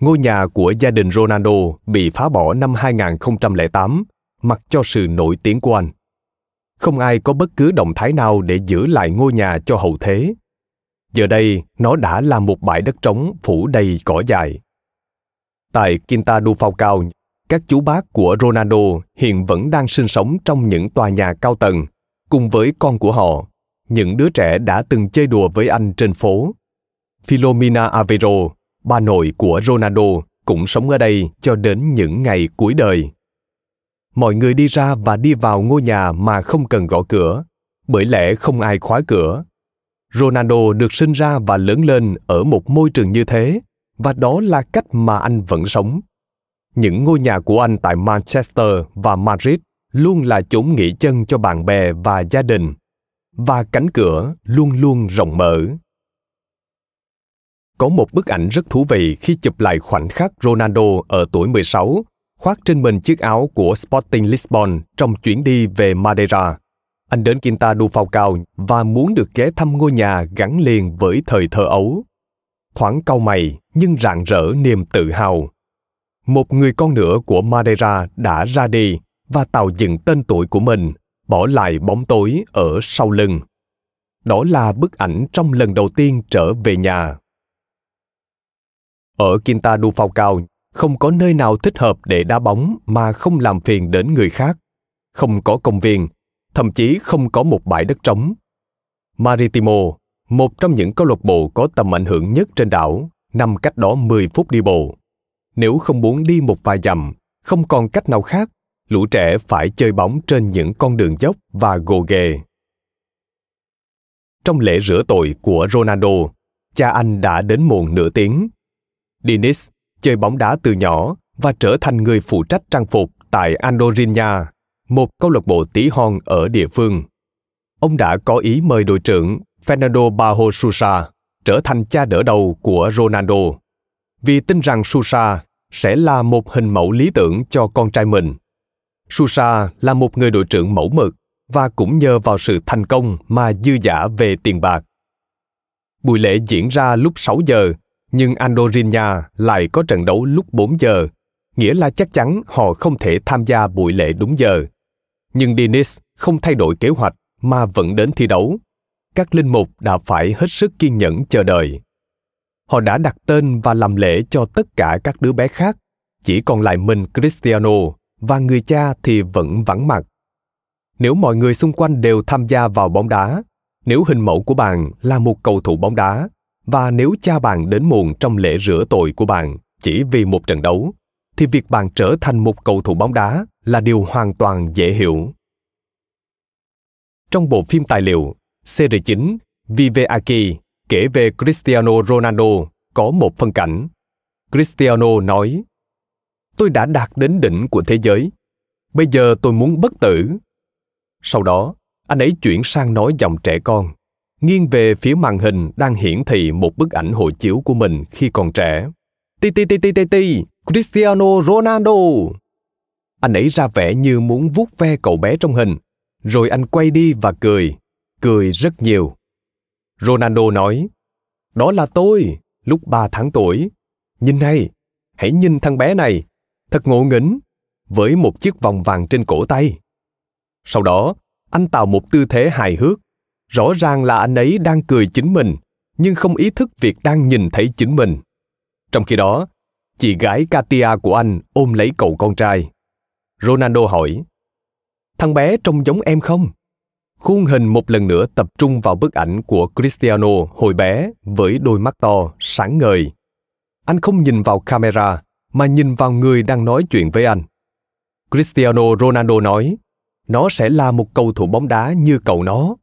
Ngôi nhà của gia đình Ronaldo bị phá bỏ năm 2008, mặc cho sự nổi tiếng của anh. Không ai có bất cứ động thái nào để giữ lại ngôi nhà cho hậu thế. Giờ đây, nó đã là một bãi đất trống phủ đầy cỏ dài. Tại Quinta do Falcao, các chú bác của Ronaldo hiện vẫn đang sinh sống trong những tòa nhà cao tầng, cùng với con của họ, những đứa trẻ đã từng chơi đùa với anh trên phố. Filomena Aveiro, bà nội của Ronaldo, cũng sống ở đây cho đến những ngày cuối đời. Mọi người đi ra và đi vào ngôi nhà mà không cần gõ cửa, bởi lẽ không ai khóa cửa. Ronaldo được sinh ra và lớn lên ở một môi trường như thế, và đó là cách mà anh vẫn sống. Những ngôi nhà của anh tại Manchester và Madrid luôn là chốn nghỉ chân cho bạn bè và gia đình, và cánh cửa luôn luôn rộng mở. Có một bức ảnh rất thú vị khi chụp lại khoảnh khắc Ronaldo ở tuổi 16 khoác trên mình chiếc áo của Sporting Lisbon trong chuyến đi về Madeira. Anh đến Quinta Phao Cao và muốn được ghé thăm ngôi nhà gắn liền với thời thơ ấu. Thoáng cau mày nhưng rạng rỡ niềm tự hào. Một người con nữa của Madeira đã ra đi và tạo dựng tên tuổi của mình, bỏ lại bóng tối ở sau lưng. Đó là bức ảnh trong lần đầu tiên trở về nhà. Ở Quinta Phao Cao, không có nơi nào thích hợp để đá bóng mà không làm phiền đến người khác. Không có công viên, thậm chí không có một bãi đất trống. Maritimo, một trong những câu lạc bộ có tầm ảnh hưởng nhất trên đảo, nằm cách đó 10 phút đi bộ. Nếu không muốn đi một vài dặm, không còn cách nào khác, lũ trẻ phải chơi bóng trên những con đường dốc và gồ ghề. Trong lễ rửa tội của Ronaldo, cha anh đã đến muộn nửa tiếng. Dennis chơi bóng đá từ nhỏ và trở thành người phụ trách trang phục tại Andorinha, một câu lạc bộ tí hon ở địa phương. Ông đã có ý mời đội trưởng Fernando Bajo Sousa trở thành cha đỡ đầu của Ronaldo, vì tin rằng Sousa sẽ là một hình mẫu lý tưởng cho con trai mình. Sousa là một người đội trưởng mẫu mực và cũng nhờ vào sự thành công mà dư giả về tiền bạc. Buổi lễ diễn ra lúc 6 giờ, nhưng Andorinha lại có trận đấu lúc 4 giờ, nghĩa là chắc chắn họ không thể tham gia buổi lễ đúng giờ. Nhưng Dennis không thay đổi kế hoạch mà vẫn đến thi đấu. Các linh mục đã phải hết sức kiên nhẫn chờ đợi. Họ đã đặt tên và làm lễ cho tất cả các đứa bé khác, chỉ còn lại mình Cristiano và người cha thì vẫn vắng mặt. Nếu mọi người xung quanh đều tham gia vào bóng đá, nếu hình mẫu của bạn là một cầu thủ bóng đá, và nếu cha bạn đến muộn trong lễ rửa tội của bạn chỉ vì một trận đấu, thì việc bạn trở thành một cầu thủ bóng đá là điều hoàn toàn dễ hiểu. Trong bộ phim tài liệu, series 9, Vive Aki kể về Cristiano Ronaldo có một phân cảnh. Cristiano nói, Tôi đã đạt đến đỉnh của thế giới. Bây giờ tôi muốn bất tử. Sau đó, anh ấy chuyển sang nói giọng trẻ con, nghiêng về phía màn hình đang hiển thị một bức ảnh hộ chiếu của mình khi còn trẻ. Ti ti ti ti ti ti, Cristiano Ronaldo. Anh ấy ra vẻ như muốn vuốt ve cậu bé trong hình, rồi anh quay đi và cười, cười rất nhiều. Ronaldo nói, đó là tôi, lúc ba tháng tuổi. Nhìn này, hãy nhìn thằng bé này, thật ngộ nghĩnh, với một chiếc vòng vàng trên cổ tay. Sau đó, anh tạo một tư thế hài hước. Rõ ràng là anh ấy đang cười chính mình, nhưng không ý thức việc đang nhìn thấy chính mình. Trong khi đó, chị gái Katia của anh ôm lấy cậu con trai. Ronaldo hỏi, thằng bé trông giống em không? Khuôn hình một lần nữa tập trung vào bức ảnh của Cristiano hồi bé với đôi mắt to, sáng ngời. Anh không nhìn vào camera, mà nhìn vào người đang nói chuyện với anh. Cristiano Ronaldo nói, nó sẽ là một cầu thủ bóng đá như cậu nó.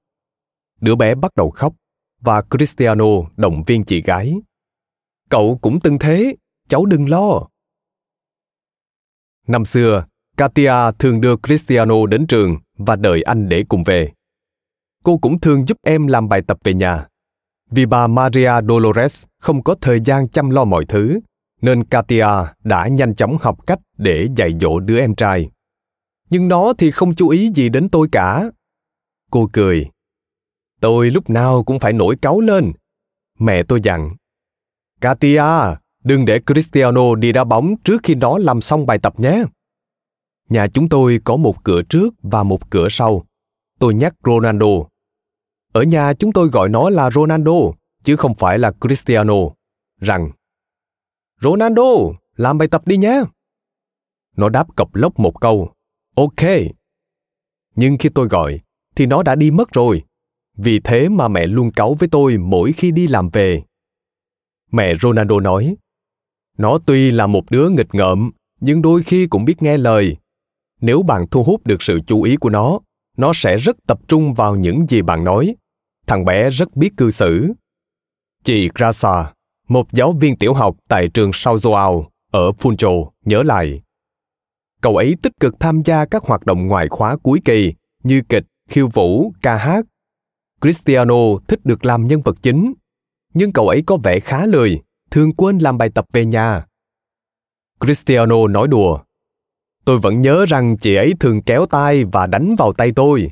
Đứa bé bắt đầu khóc và Cristiano động viên chị gái. Cậu cũng từng thế, cháu đừng lo. Năm xưa, Katia thường đưa Cristiano đến trường và đợi anh để cùng về. Cô cũng thường giúp em làm bài tập về nhà. Vì bà Maria Dolores không có thời gian chăm lo mọi thứ, nên Katia đã nhanh chóng học cách để dạy dỗ đứa em trai. Nhưng nó thì không chú ý gì đến tôi cả. Cô cười. Tôi lúc nào cũng phải nổi cáu lên. Mẹ tôi dặn. Katia, đừng để Cristiano đi đá bóng trước khi nó làm xong bài tập nhé. Nhà chúng tôi có một cửa trước và một cửa sau. Tôi nhắc Ronaldo. Ở nhà chúng tôi gọi nó là Ronaldo, chứ không phải là Cristiano. Rằng, Ronaldo, làm bài tập đi nhé. Nó đáp cọc lốc một câu, ok. Nhưng khi tôi gọi, thì nó đã đi mất rồi. Vì thế mà mẹ luôn cáu với tôi mỗi khi đi làm về. Mẹ Ronaldo nói, nó tuy là một đứa nghịch ngợm, nhưng đôi khi cũng biết nghe lời. Nếu bạn thu hút được sự chú ý của nó, nó sẽ rất tập trung vào những gì bạn nói. Thằng bé rất biết cư xử. Chị Grasa, một giáo viên tiểu học tại trường Sao Joao ở Funchal, nhớ lại. Cậu ấy tích cực tham gia các hoạt động ngoại khóa cuối kỳ như kịch, khiêu vũ, ca hát. Cristiano thích được làm nhân vật chính, nhưng cậu ấy có vẻ khá lười, thường quên làm bài tập về nhà. Cristiano nói đùa. Tôi vẫn nhớ rằng chị ấy thường kéo tay và đánh vào tay tôi.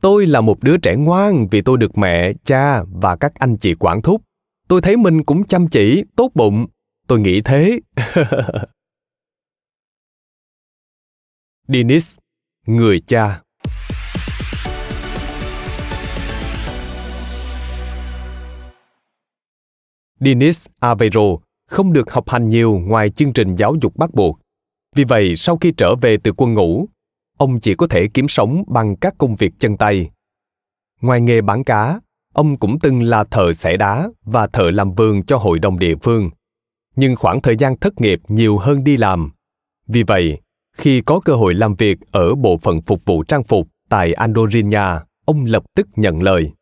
Tôi là một đứa trẻ ngoan vì tôi được mẹ, cha và các anh chị quản thúc. Tôi thấy mình cũng chăm chỉ, tốt bụng. Tôi nghĩ thế. *laughs* Dennis, người cha. Dennis Aveiro không được học hành nhiều ngoài chương trình giáo dục bắt buộc. Vì vậy, sau khi trở về từ quân ngũ, ông chỉ có thể kiếm sống bằng các công việc chân tay. Ngoài nghề bán cá, ông cũng từng là thợ xẻ đá và thợ làm vườn cho hội đồng địa phương. Nhưng khoảng thời gian thất nghiệp nhiều hơn đi làm. Vì vậy, khi có cơ hội làm việc ở bộ phận phục vụ trang phục tại Andorinha, ông lập tức nhận lời.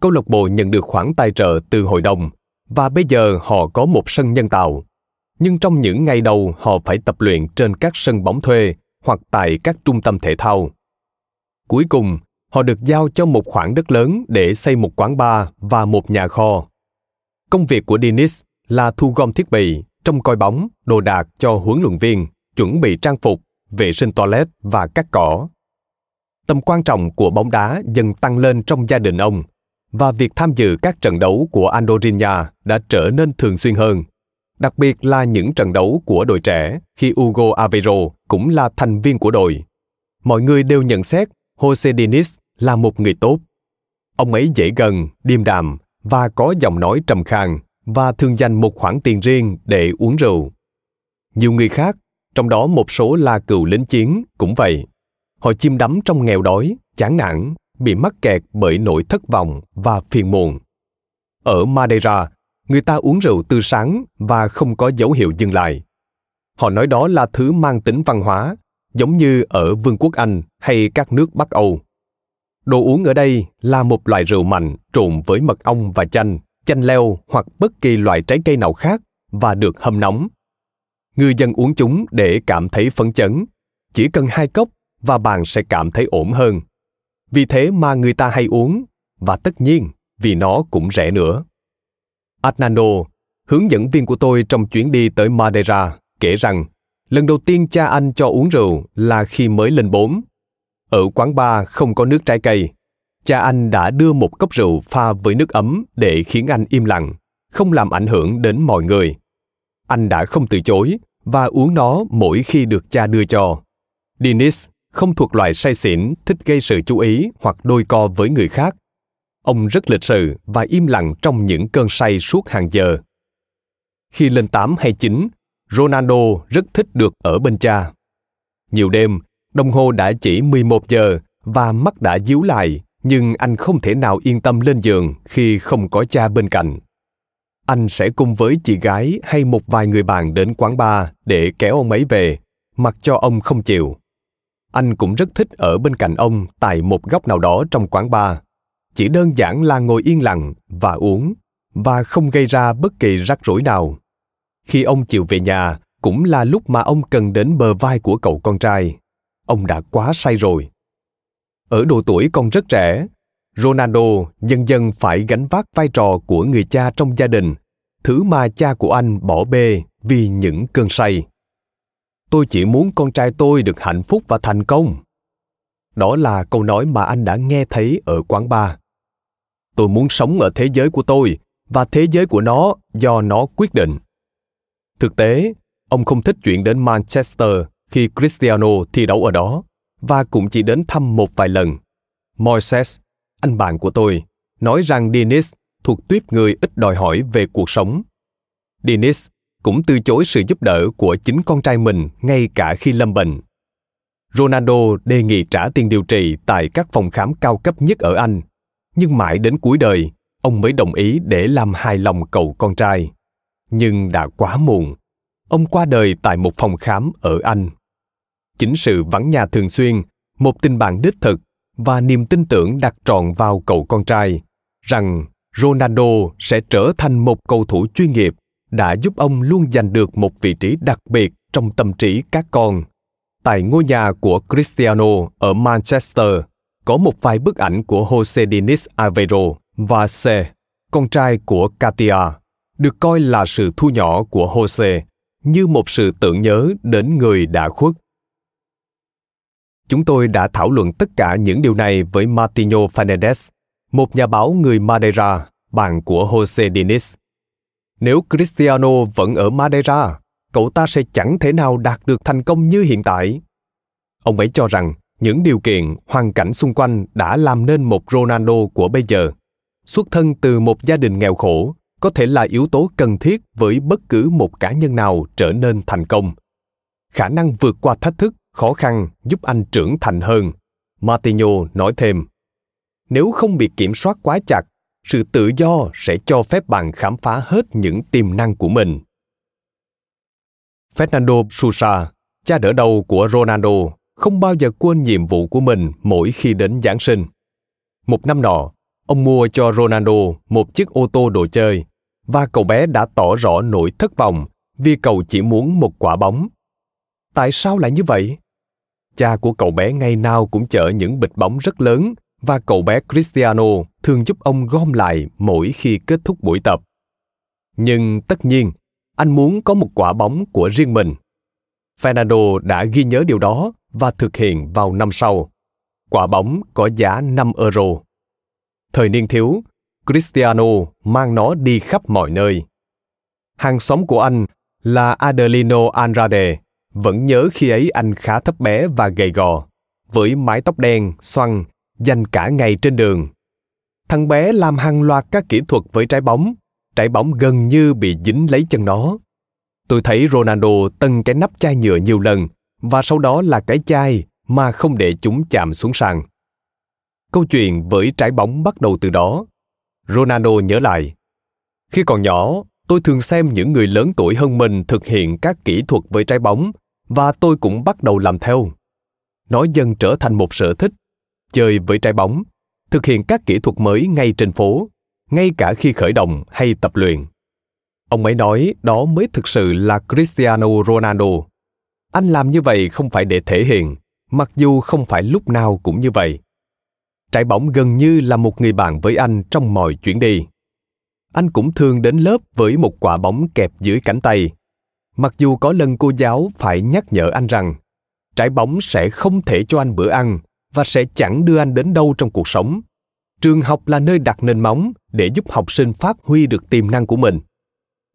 Câu lạc bộ nhận được khoản tài trợ từ hội đồng và bây giờ họ có một sân nhân tạo. Nhưng trong những ngày đầu họ phải tập luyện trên các sân bóng thuê hoặc tại các trung tâm thể thao. Cuối cùng, họ được giao cho một khoảng đất lớn để xây một quán bar và một nhà kho. Công việc của Dennis là thu gom thiết bị, trông coi bóng, đồ đạc cho huấn luyện viên, chuẩn bị trang phục, vệ sinh toilet và cắt cỏ. Tầm quan trọng của bóng đá dần tăng lên trong gia đình ông và việc tham dự các trận đấu của Andorinha đã trở nên thường xuyên hơn, đặc biệt là những trận đấu của đội trẻ khi Hugo Aveiro cũng là thành viên của đội. Mọi người đều nhận xét Jose Diniz là một người tốt. Ông ấy dễ gần, điềm đạm và có giọng nói trầm khàn và thường dành một khoản tiền riêng để uống rượu. Nhiều người khác, trong đó một số là cựu lính chiến, cũng vậy. Họ chim đắm trong nghèo đói, chán nản, bị mắc kẹt bởi nỗi thất vọng và phiền muộn. Ở Madeira, người ta uống rượu từ sáng và không có dấu hiệu dừng lại. Họ nói đó là thứ mang tính văn hóa, giống như ở Vương quốc Anh hay các nước Bắc Âu. Đồ uống ở đây là một loại rượu mạnh trộn với mật ong và chanh, chanh leo hoặc bất kỳ loại trái cây nào khác và được hâm nóng. Người dân uống chúng để cảm thấy phấn chấn. Chỉ cần hai cốc và bạn sẽ cảm thấy ổn hơn. Vì thế mà người ta hay uống, và tất nhiên vì nó cũng rẻ nữa. Adnano, hướng dẫn viên của tôi trong chuyến đi tới Madeira, kể rằng lần đầu tiên cha anh cho uống rượu là khi mới lên bốn. Ở quán bar không có nước trái cây. Cha anh đã đưa một cốc rượu pha với nước ấm để khiến anh im lặng, không làm ảnh hưởng đến mọi người. Anh đã không từ chối và uống nó mỗi khi được cha đưa cho. Dennis không thuộc loại say xỉn thích gây sự chú ý hoặc đôi co với người khác. Ông rất lịch sự và im lặng trong những cơn say suốt hàng giờ. Khi lên 8 hay 9, Ronaldo rất thích được ở bên cha. Nhiều đêm, đồng hồ đã chỉ 11 giờ và mắt đã díu lại, nhưng anh không thể nào yên tâm lên giường khi không có cha bên cạnh. Anh sẽ cùng với chị gái hay một vài người bạn đến quán bar để kéo ông ấy về, mặc cho ông không chịu. Anh cũng rất thích ở bên cạnh ông tại một góc nào đó trong quán bar. Chỉ đơn giản là ngồi yên lặng và uống, và không gây ra bất kỳ rắc rối nào. Khi ông chịu về nhà, cũng là lúc mà ông cần đến bờ vai của cậu con trai. Ông đã quá say rồi. Ở độ tuổi còn rất trẻ, Ronaldo dần dần phải gánh vác vai trò của người cha trong gia đình, thứ mà cha của anh bỏ bê vì những cơn say. Tôi chỉ muốn con trai tôi được hạnh phúc và thành công. Đó là câu nói mà anh đã nghe thấy ở quán bar. Tôi muốn sống ở thế giới của tôi và thế giới của nó do nó quyết định. Thực tế, ông không thích chuyện đến Manchester khi Cristiano thi đấu ở đó và cũng chỉ đến thăm một vài lần. Moises, anh bạn của tôi, nói rằng Dennis thuộc tuyếp người ít đòi hỏi về cuộc sống. Dennis cũng từ chối sự giúp đỡ của chính con trai mình ngay cả khi lâm bệnh. Ronaldo đề nghị trả tiền điều trị tại các phòng khám cao cấp nhất ở Anh, nhưng mãi đến cuối đời, ông mới đồng ý để làm hài lòng cậu con trai. Nhưng đã quá muộn. Ông qua đời tại một phòng khám ở Anh. Chính sự vắng nhà thường xuyên, một tình bạn đích thực và niềm tin tưởng đặt trọn vào cậu con trai rằng Ronaldo sẽ trở thành một cầu thủ chuyên nghiệp đã giúp ông luôn giành được một vị trí đặc biệt trong tâm trí các con. Tại ngôi nhà của Cristiano ở Manchester, có một vài bức ảnh của Jose Dinis Aveiro và C, con trai của Katia, được coi là sự thu nhỏ của Jose, như một sự tưởng nhớ đến người đã khuất. Chúng tôi đã thảo luận tất cả những điều này với Martino Fernandez, một nhà báo người Madeira, bạn của Jose Diniz. Nếu Cristiano vẫn ở Madeira, cậu ta sẽ chẳng thể nào đạt được thành công như hiện tại. Ông ấy cho rằng những điều kiện, hoàn cảnh xung quanh đã làm nên một Ronaldo của bây giờ. Xuất thân từ một gia đình nghèo khổ có thể là yếu tố cần thiết với bất cứ một cá nhân nào trở nên thành công. Khả năng vượt qua thách thức, khó khăn giúp anh trưởng thành hơn. Martino nói thêm, nếu không bị kiểm soát quá chặt, sự tự do sẽ cho phép bạn khám phá hết những tiềm năng của mình. Fernando Sousa, cha đỡ đầu của Ronaldo, không bao giờ quên nhiệm vụ của mình mỗi khi đến Giáng sinh. Một năm nọ, ông mua cho Ronaldo một chiếc ô tô đồ chơi và cậu bé đã tỏ rõ nỗi thất vọng vì cậu chỉ muốn một quả bóng. Tại sao lại như vậy? Cha của cậu bé ngày nào cũng chở những bịch bóng rất lớn và cậu bé Cristiano thường giúp ông gom lại mỗi khi kết thúc buổi tập. Nhưng tất nhiên, anh muốn có một quả bóng của riêng mình. Fernando đã ghi nhớ điều đó và thực hiện vào năm sau. Quả bóng có giá 5 euro. Thời niên thiếu, Cristiano mang nó đi khắp mọi nơi. Hàng xóm của anh là Adelino Andrade vẫn nhớ khi ấy anh khá thấp bé và gầy gò, với mái tóc đen, xoăn, dành cả ngày trên đường. Thằng bé làm hàng loạt các kỹ thuật với trái bóng, trái bóng gần như bị dính lấy chân nó. Tôi thấy Ronaldo tân cái nắp chai nhựa nhiều lần và sau đó là cái chai mà không để chúng chạm xuống sàn. Câu chuyện với trái bóng bắt đầu từ đó. Ronaldo nhớ lại. Khi còn nhỏ, tôi thường xem những người lớn tuổi hơn mình thực hiện các kỹ thuật với trái bóng và tôi cũng bắt đầu làm theo. Nó dần trở thành một sở thích, chơi với trái bóng, thực hiện các kỹ thuật mới ngay trên phố, ngay cả khi khởi động hay tập luyện. Ông ấy nói đó mới thực sự là Cristiano Ronaldo. Anh làm như vậy không phải để thể hiện, mặc dù không phải lúc nào cũng như vậy. Trái bóng gần như là một người bạn với anh trong mọi chuyến đi. Anh cũng thường đến lớp với một quả bóng kẹp dưới cánh tay. Mặc dù có lần cô giáo phải nhắc nhở anh rằng trái bóng sẽ không thể cho anh bữa ăn và sẽ chẳng đưa anh đến đâu trong cuộc sống. trường học là nơi đặt nền móng để giúp học sinh phát huy được tiềm năng của mình.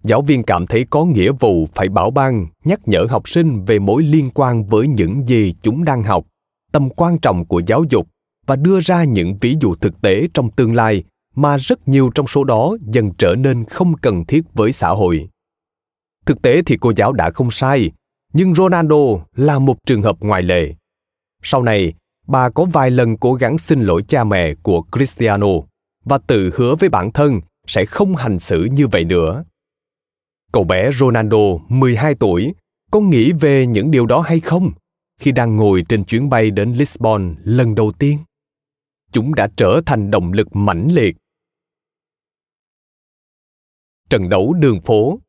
Giáo viên cảm thấy có nghĩa vụ phải bảo ban, nhắc nhở học sinh về mối liên quan với những gì chúng đang học. Tầm quan trọng của giáo dục và đưa ra những ví dụ thực tế trong tương lai mà rất nhiều trong số đó dần trở nên không cần thiết với xã hội. Thực tế thì cô giáo đã không sai, nhưng ronaldo là một trường hợp ngoại lệ. Sau này bà có vài lần cố gắng xin lỗi cha mẹ của cristiano và tự hứa với bản thân sẽ không hành xử như vậy nữa. Cậu bé Ronaldo, 12 tuổi, có nghĩ về những điều đó hay không khi đang ngồi trên chuyến bay đến Lisbon lần đầu tiên? Chúng đã trở thành động lực mãnh liệt. Trận đấu đường phố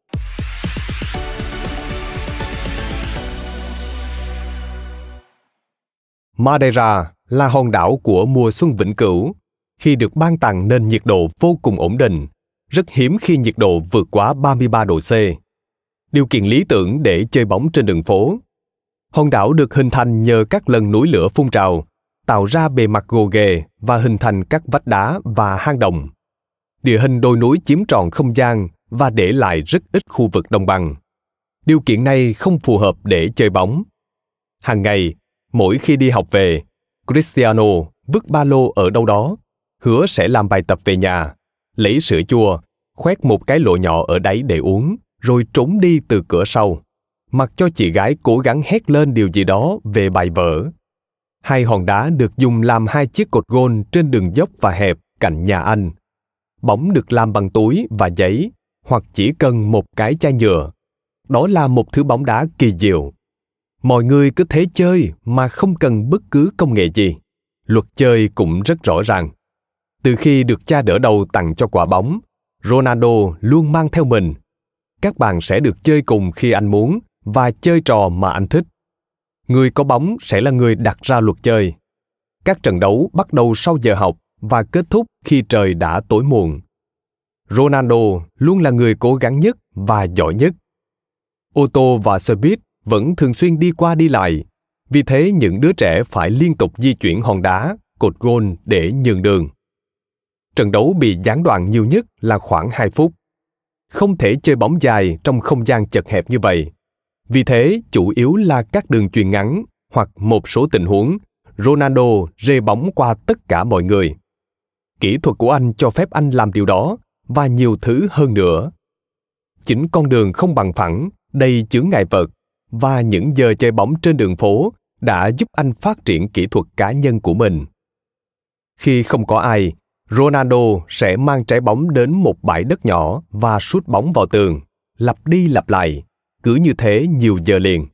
Madeira là hòn đảo của mùa xuân vĩnh cửu, khi được ban tặng nên nhiệt độ vô cùng ổn định, rất hiếm khi nhiệt độ vượt quá 33 độ C. Điều kiện lý tưởng để chơi bóng trên đường phố. Hòn đảo được hình thành nhờ các lần núi lửa phun trào, tạo ra bề mặt gồ ghề và hình thành các vách đá và hang động. Địa hình đồi núi chiếm trọn không gian và để lại rất ít khu vực đồng bằng. Điều kiện này không phù hợp để chơi bóng. Hàng ngày, mỗi khi đi học về, Cristiano vứt ba lô ở đâu đó, hứa sẽ làm bài tập về nhà, lấy sữa chua, khoét một cái lỗ nhỏ ở đáy để uống, rồi trốn đi từ cửa sau, mặc cho chị gái cố gắng hét lên điều gì đó về bài vở. Hai hòn đá được dùng làm hai chiếc cột gôn trên đường dốc và hẹp cạnh nhà anh. Bóng được làm bằng túi và giấy, hoặc chỉ cần một cái chai nhựa. Đó là một thứ bóng đá kỳ diệu mọi người cứ thế chơi mà không cần bất cứ công nghệ gì. Luật chơi cũng rất rõ ràng. Từ khi được cha đỡ đầu tặng cho quả bóng, ronaldo luôn mang theo mình. Các bạn sẽ được chơi cùng khi anh muốn và chơi trò mà anh thích. Người có bóng sẽ là người đặt ra luật chơi. Các trận đấu bắt đầu sau giờ học và kết thúc khi trời đã tối muộn. Ronaldo luôn là người cố gắng nhất và giỏi nhất. Ô tô và xe buýt vẫn thường xuyên đi qua đi lại. Vì thế những đứa trẻ phải liên tục di chuyển hòn đá, cột gôn để nhường đường. Trận đấu bị gián đoạn nhiều nhất là khoảng 2 phút. Không thể chơi bóng dài trong không gian chật hẹp như vậy. Vì thế, chủ yếu là các đường chuyền ngắn hoặc một số tình huống, Ronaldo rê bóng qua tất cả mọi người. Kỹ thuật của anh cho phép anh làm điều đó và nhiều thứ hơn nữa. Chính con đường không bằng phẳng, đầy chướng ngại vật và những giờ chơi bóng trên đường phố đã giúp anh phát triển kỹ thuật cá nhân của mình. Khi không có ai, Ronaldo sẽ mang trái bóng đến một bãi đất nhỏ và sút bóng vào tường, lặp đi lặp lại, cứ như thế nhiều giờ liền.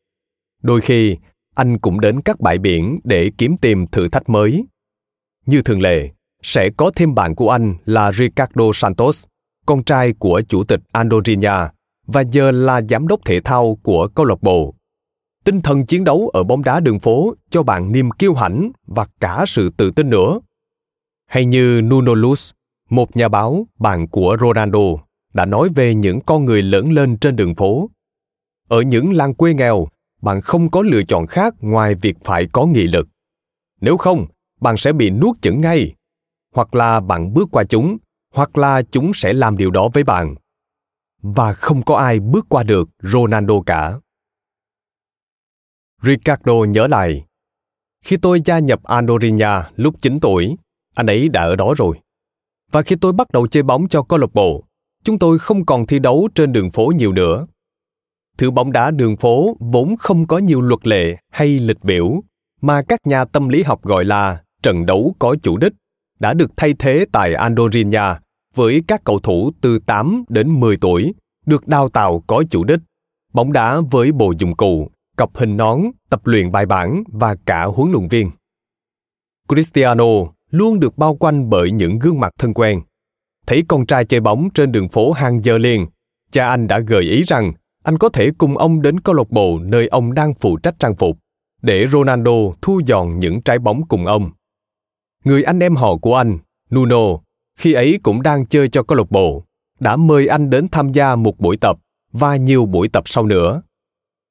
Đôi khi, anh cũng đến các bãi biển để kiếm tìm thử thách mới. Như thường lệ, sẽ có thêm bạn của anh là Ricardo Santos, con trai của chủ tịch Andorinha và giờ là giám đốc thể thao của câu lạc bộ. Tinh thần chiến đấu ở bóng đá đường phố cho bạn niềm kiêu hãnh và cả sự tự tin nữa. Hay như Nuno Luz, một nhà báo, bạn của Ronaldo, đã nói về những con người lớn lên trên đường phố. Ở những làng quê nghèo, bạn không có lựa chọn khác ngoài việc phải có nghị lực. Nếu không, bạn sẽ bị nuốt chửng ngay. Hoặc là bạn bước qua chúng, hoặc là chúng sẽ làm điều đó với bạn và không có ai bước qua được Ronaldo cả. Ricardo nhớ lại, khi tôi gia nhập Andorinha lúc 9 tuổi, anh ấy đã ở đó rồi. Và khi tôi bắt đầu chơi bóng cho câu lạc bộ, chúng tôi không còn thi đấu trên đường phố nhiều nữa. Thứ bóng đá đường phố vốn không có nhiều luật lệ hay lịch biểu, mà các nhà tâm lý học gọi là trận đấu có chủ đích, đã được thay thế tại Andorinha với các cầu thủ từ 8 đến 10 tuổi, được đào tạo có chủ đích, bóng đá với bộ dụng cụ, cặp hình nón, tập luyện bài bản và cả huấn luyện viên. Cristiano luôn được bao quanh bởi những gương mặt thân quen. Thấy con trai chơi bóng trên đường phố hàng giờ liền, cha anh đã gợi ý rằng anh có thể cùng ông đến câu lạc bộ nơi ông đang phụ trách trang phục, để Ronaldo thu dọn những trái bóng cùng ông. Người anh em họ của anh, Nuno, khi ấy cũng đang chơi cho câu lạc bộ, đã mời anh đến tham gia một buổi tập và nhiều buổi tập sau nữa.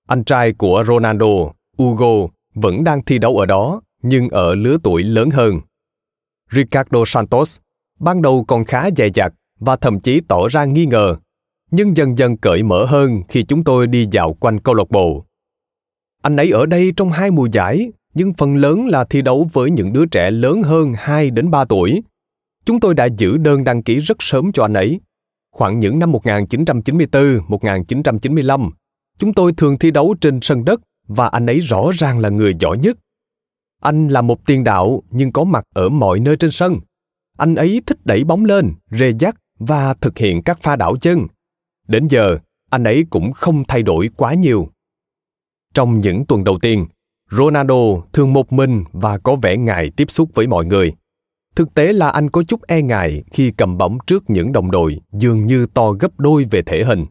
Anh trai của Ronaldo, Hugo, vẫn đang thi đấu ở đó, nhưng ở lứa tuổi lớn hơn. Ricardo Santos ban đầu còn khá dè dặt và thậm chí tỏ ra nghi ngờ, nhưng dần dần cởi mở hơn khi chúng tôi đi dạo quanh câu lạc bộ. Anh ấy ở đây trong hai mùa giải, nhưng phần lớn là thi đấu với những đứa trẻ lớn hơn 2 đến 3 tuổi. Chúng tôi đã giữ đơn đăng ký rất sớm cho anh ấy. Khoảng những năm 1994-1995, chúng tôi thường thi đấu trên sân đất và anh ấy rõ ràng là người giỏi nhất. Anh là một tiền đạo nhưng có mặt ở mọi nơi trên sân. Anh ấy thích đẩy bóng lên, rê dắt và thực hiện các pha đảo chân. Đến giờ, anh ấy cũng không thay đổi quá nhiều. Trong những tuần đầu tiên, Ronaldo thường một mình và có vẻ ngại tiếp xúc với mọi người. Thực tế là anh có chút e ngại khi cầm bóng trước những đồng đội dường như to gấp đôi về thể hình.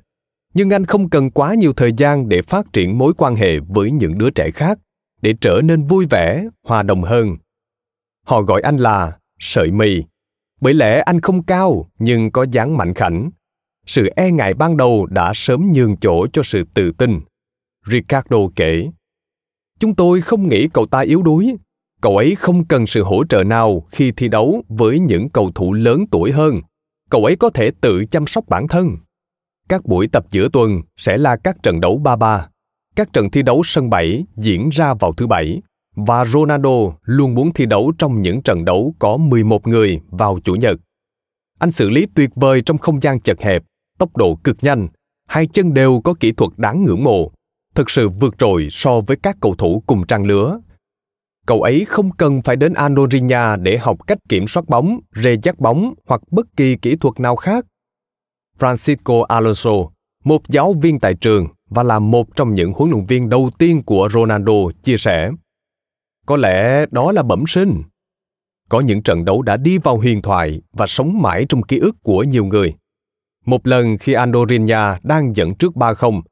Nhưng anh không cần quá nhiều thời gian để phát triển mối quan hệ với những đứa trẻ khác, để trở nên vui vẻ, hòa đồng hơn. Họ gọi anh là sợi mì, bởi lẽ anh không cao nhưng có dáng mạnh khảnh. Sự e ngại ban đầu đã sớm nhường chỗ cho sự tự tin. Ricardo kể, Chúng tôi không nghĩ cậu ta yếu đuối. Cậu ấy không cần sự hỗ trợ nào khi thi đấu với những cầu thủ lớn tuổi hơn. Cậu ấy có thể tự chăm sóc bản thân. Các buổi tập giữa tuần sẽ là các trận đấu ba ba. Các trận thi đấu sân bảy diễn ra vào thứ bảy và Ronaldo luôn muốn thi đấu trong những trận đấu có 11 người vào chủ nhật. Anh xử lý tuyệt vời trong không gian chật hẹp, tốc độ cực nhanh, hai chân đều có kỹ thuật đáng ngưỡng mộ thực sự vượt trội so với các cầu thủ cùng trang lứa. Cậu ấy không cần phải đến Andorinha để học cách kiểm soát bóng, rê dắt bóng hoặc bất kỳ kỹ thuật nào khác. Francisco Alonso, một giáo viên tại trường và là một trong những huấn luyện viên đầu tiên của Ronaldo, chia sẻ. Có lẽ đó là bẩm sinh. Có những trận đấu đã đi vào huyền thoại và sống mãi trong ký ức của nhiều người. Một lần khi Andorinha đang dẫn trước 3-0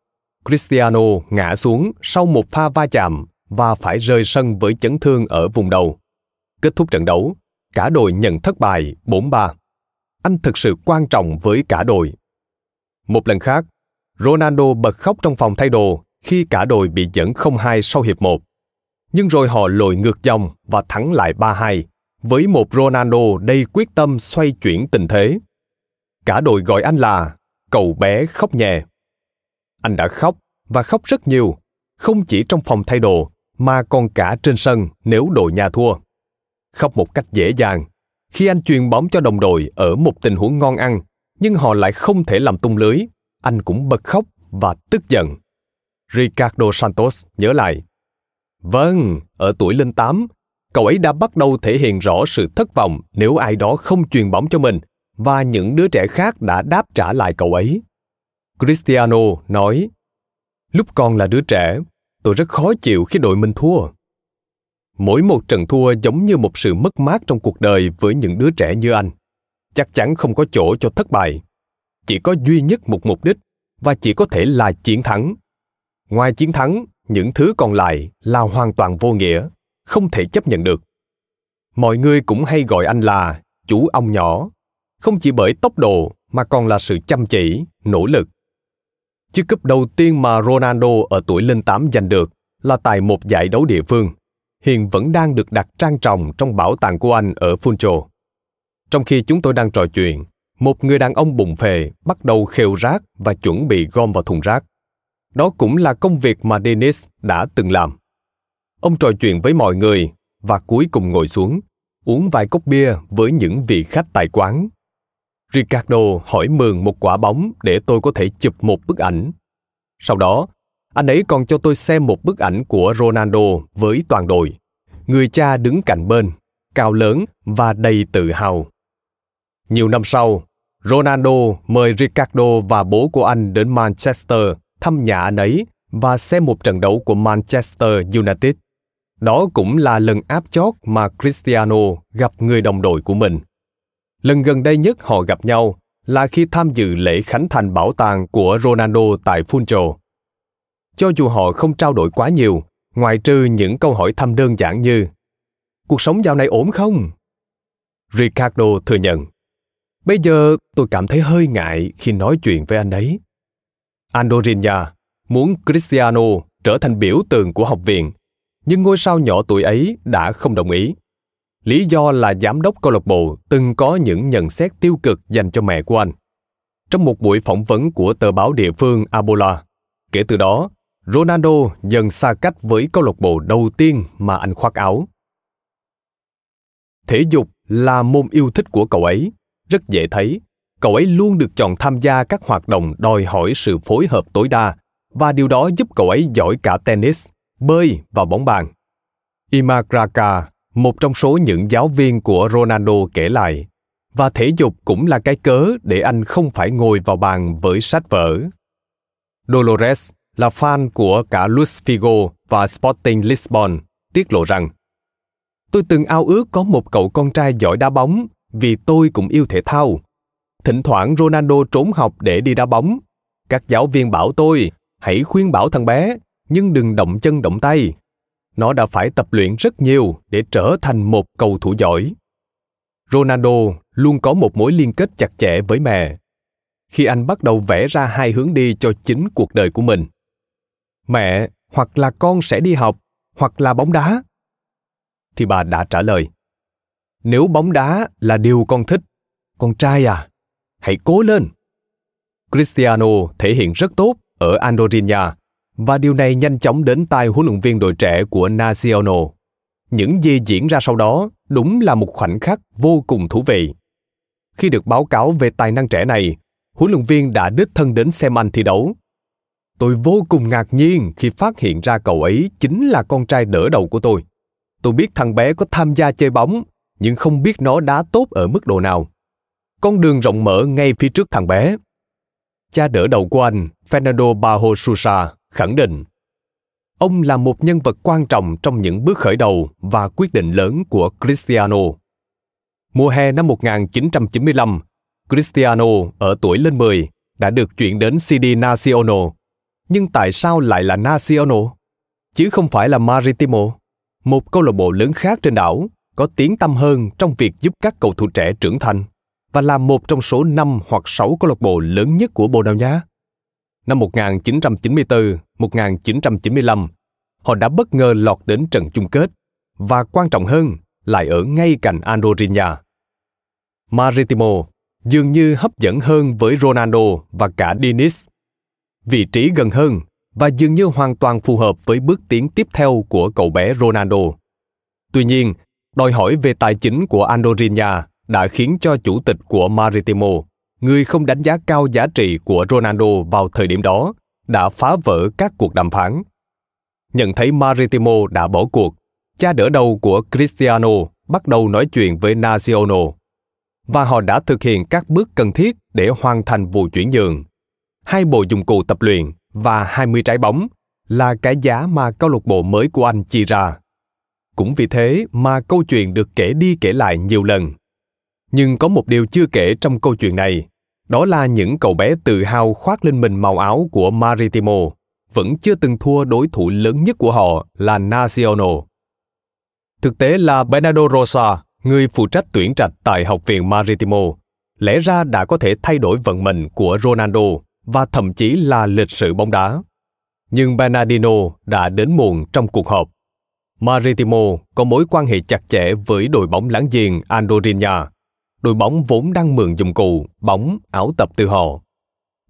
Cristiano ngã xuống sau một pha va chạm và phải rời sân với chấn thương ở vùng đầu. Kết thúc trận đấu, cả đội nhận thất bại 4-3. Anh thực sự quan trọng với cả đội. Một lần khác, Ronaldo bật khóc trong phòng thay đồ khi cả đội bị dẫn 0-2 sau hiệp 1. Nhưng rồi họ lội ngược dòng và thắng lại 3-2 với một Ronaldo đầy quyết tâm xoay chuyển tình thế. Cả đội gọi anh là cậu bé khóc nhẹ. Anh đã khóc và khóc rất nhiều, không chỉ trong phòng thay đồ mà còn cả trên sân nếu đội nhà thua. Khóc một cách dễ dàng khi anh truyền bóng cho đồng đội ở một tình huống ngon ăn, nhưng họ lại không thể làm tung lưới, anh cũng bật khóc và tức giận. Ricardo Santos nhớ lại. Vâng, ở tuổi lên 8, cậu ấy đã bắt đầu thể hiện rõ sự thất vọng nếu ai đó không truyền bóng cho mình và những đứa trẻ khác đã đáp trả lại cậu ấy. Cristiano nói, Lúc còn là đứa trẻ, tôi rất khó chịu khi đội mình thua. Mỗi một trận thua giống như một sự mất mát trong cuộc đời với những đứa trẻ như anh. Chắc chắn không có chỗ cho thất bại. Chỉ có duy nhất một mục đích và chỉ có thể là chiến thắng. Ngoài chiến thắng, những thứ còn lại là hoàn toàn vô nghĩa, không thể chấp nhận được. Mọi người cũng hay gọi anh là chủ ong nhỏ, không chỉ bởi tốc độ mà còn là sự chăm chỉ, nỗ lực Chiếc cúp đầu tiên mà Ronaldo ở tuổi lên 8 giành được là tại một giải đấu địa phương, hiện vẫn đang được đặt trang trọng trong bảo tàng của anh ở Funchal. Trong khi chúng tôi đang trò chuyện, một người đàn ông bụng phề bắt đầu khều rác và chuẩn bị gom vào thùng rác. Đó cũng là công việc mà Dennis đã từng làm. Ông trò chuyện với mọi người và cuối cùng ngồi xuống, uống vài cốc bia với những vị khách tại quán Ricardo hỏi mượn một quả bóng để tôi có thể chụp một bức ảnh. Sau đó, anh ấy còn cho tôi xem một bức ảnh của Ronaldo với toàn đội. Người cha đứng cạnh bên, cao lớn và đầy tự hào. Nhiều năm sau, Ronaldo mời Ricardo và bố của anh đến Manchester thăm nhà anh ấy và xem một trận đấu của Manchester United. Đó cũng là lần áp chót mà Cristiano gặp người đồng đội của mình. Lần gần đây nhất họ gặp nhau là khi tham dự lễ khánh thành bảo tàng của Ronaldo tại Funchal. Cho dù họ không trao đổi quá nhiều, ngoài trừ những câu hỏi thăm đơn giản như Cuộc sống dạo này ổn không? Ricardo thừa nhận. Bây giờ tôi cảm thấy hơi ngại khi nói chuyện với anh ấy. Andorinha muốn Cristiano trở thành biểu tượng của học viện, nhưng ngôi sao nhỏ tuổi ấy đã không đồng ý. Lý do là giám đốc câu lạc bộ từng có những nhận xét tiêu cực dành cho mẹ của anh. Trong một buổi phỏng vấn của tờ báo địa phương Abola, kể từ đó, Ronaldo dần xa cách với câu lạc bộ đầu tiên mà anh khoác áo. Thể dục là môn yêu thích của cậu ấy, rất dễ thấy. Cậu ấy luôn được chọn tham gia các hoạt động đòi hỏi sự phối hợp tối đa và điều đó giúp cậu ấy giỏi cả tennis, bơi và bóng bàn. Imagraka một trong số những giáo viên của Ronaldo kể lại, và thể dục cũng là cái cớ để anh không phải ngồi vào bàn với sách vở. Dolores là fan của cả Luis Figo và Sporting Lisbon, tiết lộ rằng Tôi từng ao ước có một cậu con trai giỏi đá bóng vì tôi cũng yêu thể thao. Thỉnh thoảng Ronaldo trốn học để đi đá bóng. Các giáo viên bảo tôi hãy khuyên bảo thằng bé nhưng đừng động chân động tay nó đã phải tập luyện rất nhiều để trở thành một cầu thủ giỏi. Ronaldo luôn có một mối liên kết chặt chẽ với mẹ. Khi anh bắt đầu vẽ ra hai hướng đi cho chính cuộc đời của mình. Mẹ hoặc là con sẽ đi học, hoặc là bóng đá. Thì bà đã trả lời, nếu bóng đá là điều con thích, con trai à hãy cố lên. Cristiano thể hiện rất tốt ở Andorinha và điều này nhanh chóng đến tai huấn luyện viên đội trẻ của Nacional. Những gì diễn ra sau đó đúng là một khoảnh khắc vô cùng thú vị. Khi được báo cáo về tài năng trẻ này, huấn luyện viên đã đích thân đến xem anh thi đấu. Tôi vô cùng ngạc nhiên khi phát hiện ra cậu ấy chính là con trai đỡ đầu của tôi. Tôi biết thằng bé có tham gia chơi bóng, nhưng không biết nó đá tốt ở mức độ nào. Con đường rộng mở ngay phía trước thằng bé cha đỡ đầu của anh, Fernando Bajo Sousa, khẳng định ông là một nhân vật quan trọng trong những bước khởi đầu và quyết định lớn của Cristiano. Mùa hè năm 1995, Cristiano ở tuổi lên 10 đã được chuyển đến CD Nacional. Nhưng tại sao lại là Nacional? Chứ không phải là Maritimo, một câu lạc bộ lớn khác trên đảo, có tiếng tăm hơn trong việc giúp các cầu thủ trẻ trưởng thành và là một trong số 5 hoặc 6 câu lạc bộ lớn nhất của Bồ Đào Nha. Năm 1994-1995, họ đã bất ngờ lọt đến trận chung kết và quan trọng hơn lại ở ngay cạnh Andorinha. Maritimo dường như hấp dẫn hơn với Ronaldo và cả Diniz. Vị trí gần hơn và dường như hoàn toàn phù hợp với bước tiến tiếp theo của cậu bé Ronaldo. Tuy nhiên, đòi hỏi về tài chính của Andorinha đã khiến cho chủ tịch của Maritimo, người không đánh giá cao giá trị của Ronaldo vào thời điểm đó, đã phá vỡ các cuộc đàm phán. Nhận thấy Maritimo đã bỏ cuộc, cha đỡ đầu của Cristiano bắt đầu nói chuyện với Nacional và họ đã thực hiện các bước cần thiết để hoàn thành vụ chuyển nhượng. Hai bộ dụng cụ tập luyện và 20 trái bóng là cái giá mà câu lạc bộ mới của anh chi ra. Cũng vì thế mà câu chuyện được kể đi kể lại nhiều lần nhưng có một điều chưa kể trong câu chuyện này đó là những cậu bé tự hào khoác lên mình màu áo của maritimo, vẫn chưa từng thua đối thủ lớn nhất của họ là nacional thực tế là bernardo rosa, người phụ trách tuyển trạch tại học viện maritimo, lẽ ra đã có thể thay đổi vận mệnh của ronaldo và thậm chí là lịch sử bóng đá. Nhưng bernardino đã đến muộn trong cuộc họp. Maritimo có mối quan hệ chặt chẽ với đội bóng láng giềng Andorinha đội bóng vốn đang mượn dụng cụ, bóng, áo tập từ họ.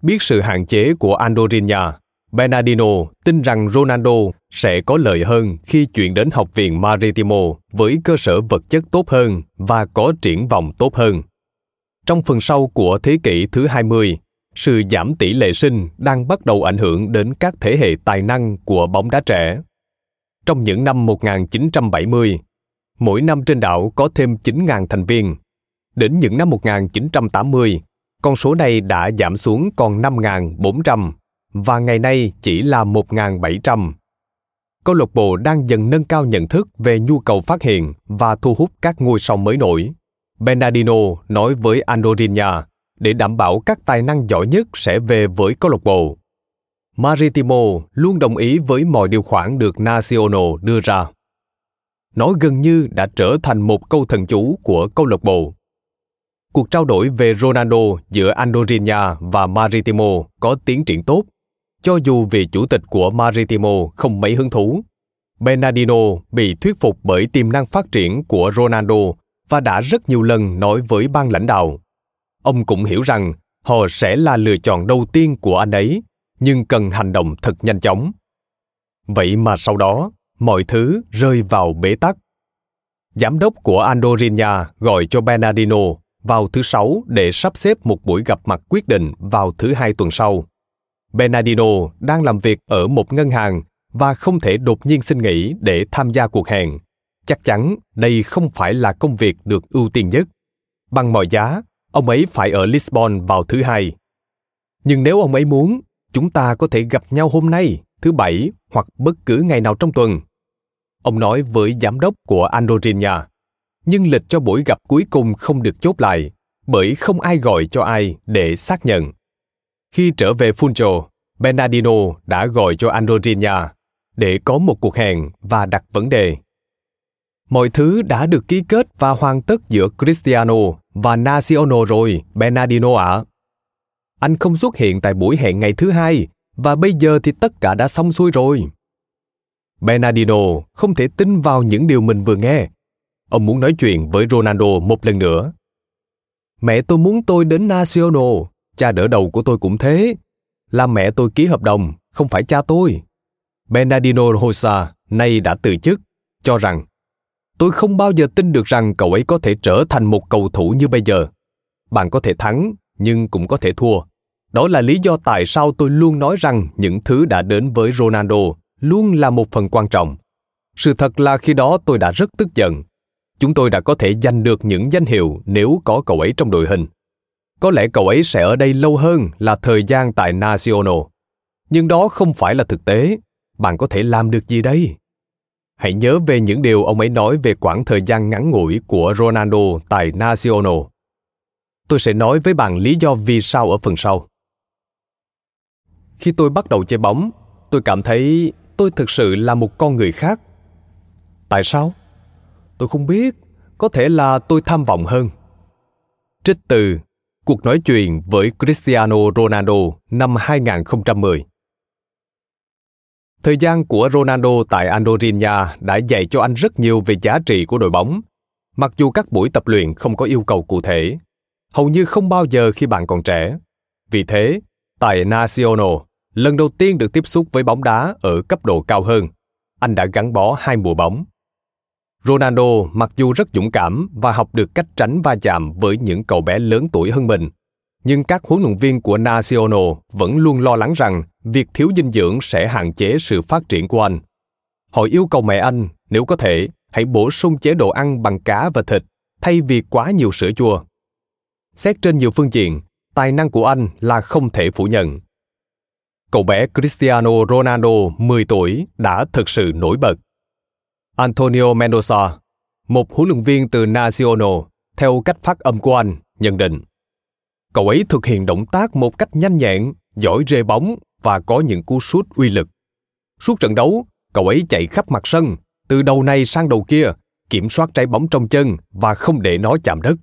Biết sự hạn chế của Andorinha, Bernardino tin rằng Ronaldo sẽ có lợi hơn khi chuyển đến học viện Maritimo với cơ sở vật chất tốt hơn và có triển vọng tốt hơn. Trong phần sau của thế kỷ thứ 20, sự giảm tỷ lệ sinh đang bắt đầu ảnh hưởng đến các thế hệ tài năng của bóng đá trẻ. Trong những năm 1970, mỗi năm trên đảo có thêm 9.000 thành viên Đến những năm 1980, con số này đã giảm xuống còn 5.400 và ngày nay chỉ là 1.700. Câu lạc bộ đang dần nâng cao nhận thức về nhu cầu phát hiện và thu hút các ngôi sao mới nổi. Bernardino nói với Andorinha để đảm bảo các tài năng giỏi nhất sẽ về với câu lạc bộ. Maritimo luôn đồng ý với mọi điều khoản được Nacional đưa ra. Nó gần như đã trở thành một câu thần chú của câu lạc bộ cuộc trao đổi về Ronaldo giữa Andorinha và Maritimo có tiến triển tốt, cho dù vị chủ tịch của Maritimo không mấy hứng thú. Bernardino bị thuyết phục bởi tiềm năng phát triển của Ronaldo và đã rất nhiều lần nói với ban lãnh đạo. Ông cũng hiểu rằng họ sẽ là lựa chọn đầu tiên của anh ấy, nhưng cần hành động thật nhanh chóng. Vậy mà sau đó, mọi thứ rơi vào bế tắc. Giám đốc của Andorinha gọi cho Bernardino vào thứ Sáu để sắp xếp một buổi gặp mặt quyết định vào thứ Hai tuần sau. Bernardino đang làm việc ở một ngân hàng và không thể đột nhiên xin nghỉ để tham gia cuộc hẹn. Chắc chắn đây không phải là công việc được ưu tiên nhất. Bằng mọi giá, ông ấy phải ở Lisbon vào thứ Hai. Nhưng nếu ông ấy muốn, chúng ta có thể gặp nhau hôm nay, thứ Bảy hoặc bất cứ ngày nào trong tuần. Ông nói với giám đốc của Andorinha nhưng lịch cho buổi gặp cuối cùng không được chốt lại bởi không ai gọi cho ai để xác nhận. Khi trở về Funcho, Bernardino đã gọi cho Andorina để có một cuộc hẹn và đặt vấn đề. Mọi thứ đã được ký kết và hoàn tất giữa Cristiano và Nacional rồi, Bernardino ạ. À. Anh không xuất hiện tại buổi hẹn ngày thứ hai và bây giờ thì tất cả đã xong xuôi rồi. Bernardino không thể tin vào những điều mình vừa nghe Ông muốn nói chuyện với Ronaldo một lần nữa. Mẹ tôi muốn tôi đến Nacional, cha đỡ đầu của tôi cũng thế. Là mẹ tôi ký hợp đồng, không phải cha tôi. Bernardino Rosa nay đã từ chức, cho rằng tôi không bao giờ tin được rằng cậu ấy có thể trở thành một cầu thủ như bây giờ. Bạn có thể thắng, nhưng cũng có thể thua. Đó là lý do tại sao tôi luôn nói rằng những thứ đã đến với Ronaldo luôn là một phần quan trọng. Sự thật là khi đó tôi đã rất tức giận chúng tôi đã có thể giành được những danh hiệu nếu có cậu ấy trong đội hình. Có lẽ cậu ấy sẽ ở đây lâu hơn là thời gian tại Nacional. Nhưng đó không phải là thực tế. Bạn có thể làm được gì đây? Hãy nhớ về những điều ông ấy nói về quãng thời gian ngắn ngủi của Ronaldo tại Nacional. Tôi sẽ nói với bạn lý do vì sao ở phần sau. Khi tôi bắt đầu chơi bóng, tôi cảm thấy tôi thực sự là một con người khác. Tại sao? Tôi không biết, có thể là tôi tham vọng hơn. Trích từ Cuộc nói chuyện với Cristiano Ronaldo năm 2010 Thời gian của Ronaldo tại Andorinha đã dạy cho anh rất nhiều về giá trị của đội bóng. Mặc dù các buổi tập luyện không có yêu cầu cụ thể, hầu như không bao giờ khi bạn còn trẻ. Vì thế, tại Nacional, lần đầu tiên được tiếp xúc với bóng đá ở cấp độ cao hơn, anh đã gắn bó hai mùa bóng. Ronaldo mặc dù rất dũng cảm và học được cách tránh va chạm với những cậu bé lớn tuổi hơn mình, nhưng các huấn luyện viên của Nacional vẫn luôn lo lắng rằng việc thiếu dinh dưỡng sẽ hạn chế sự phát triển của anh. Họ yêu cầu mẹ anh, nếu có thể, hãy bổ sung chế độ ăn bằng cá và thịt thay vì quá nhiều sữa chua. Xét trên nhiều phương diện, tài năng của anh là không thể phủ nhận. Cậu bé Cristiano Ronaldo 10 tuổi đã thực sự nổi bật. Antonio Mendoza, một huấn luyện viên từ Nacional, theo cách phát âm của anh, nhận định. Cậu ấy thực hiện động tác một cách nhanh nhẹn, giỏi rê bóng và có những cú sút uy lực. Suốt trận đấu, cậu ấy chạy khắp mặt sân, từ đầu này sang đầu kia, kiểm soát trái bóng trong chân và không để nó chạm đất.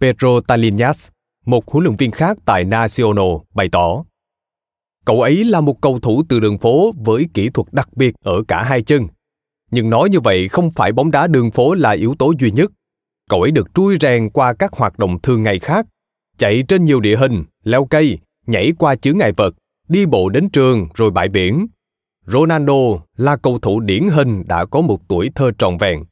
Pedro Talinas, một huấn luyện viên khác tại Nacional, bày tỏ. Cậu ấy là một cầu thủ từ đường phố với kỹ thuật đặc biệt ở cả hai chân nhưng nói như vậy không phải bóng đá đường phố là yếu tố duy nhất. Cậu ấy được trui rèn qua các hoạt động thường ngày khác, chạy trên nhiều địa hình, leo cây, nhảy qua chướng ngại vật, đi bộ đến trường rồi bãi biển. Ronaldo là cầu thủ điển hình đã có một tuổi thơ trọn vẹn.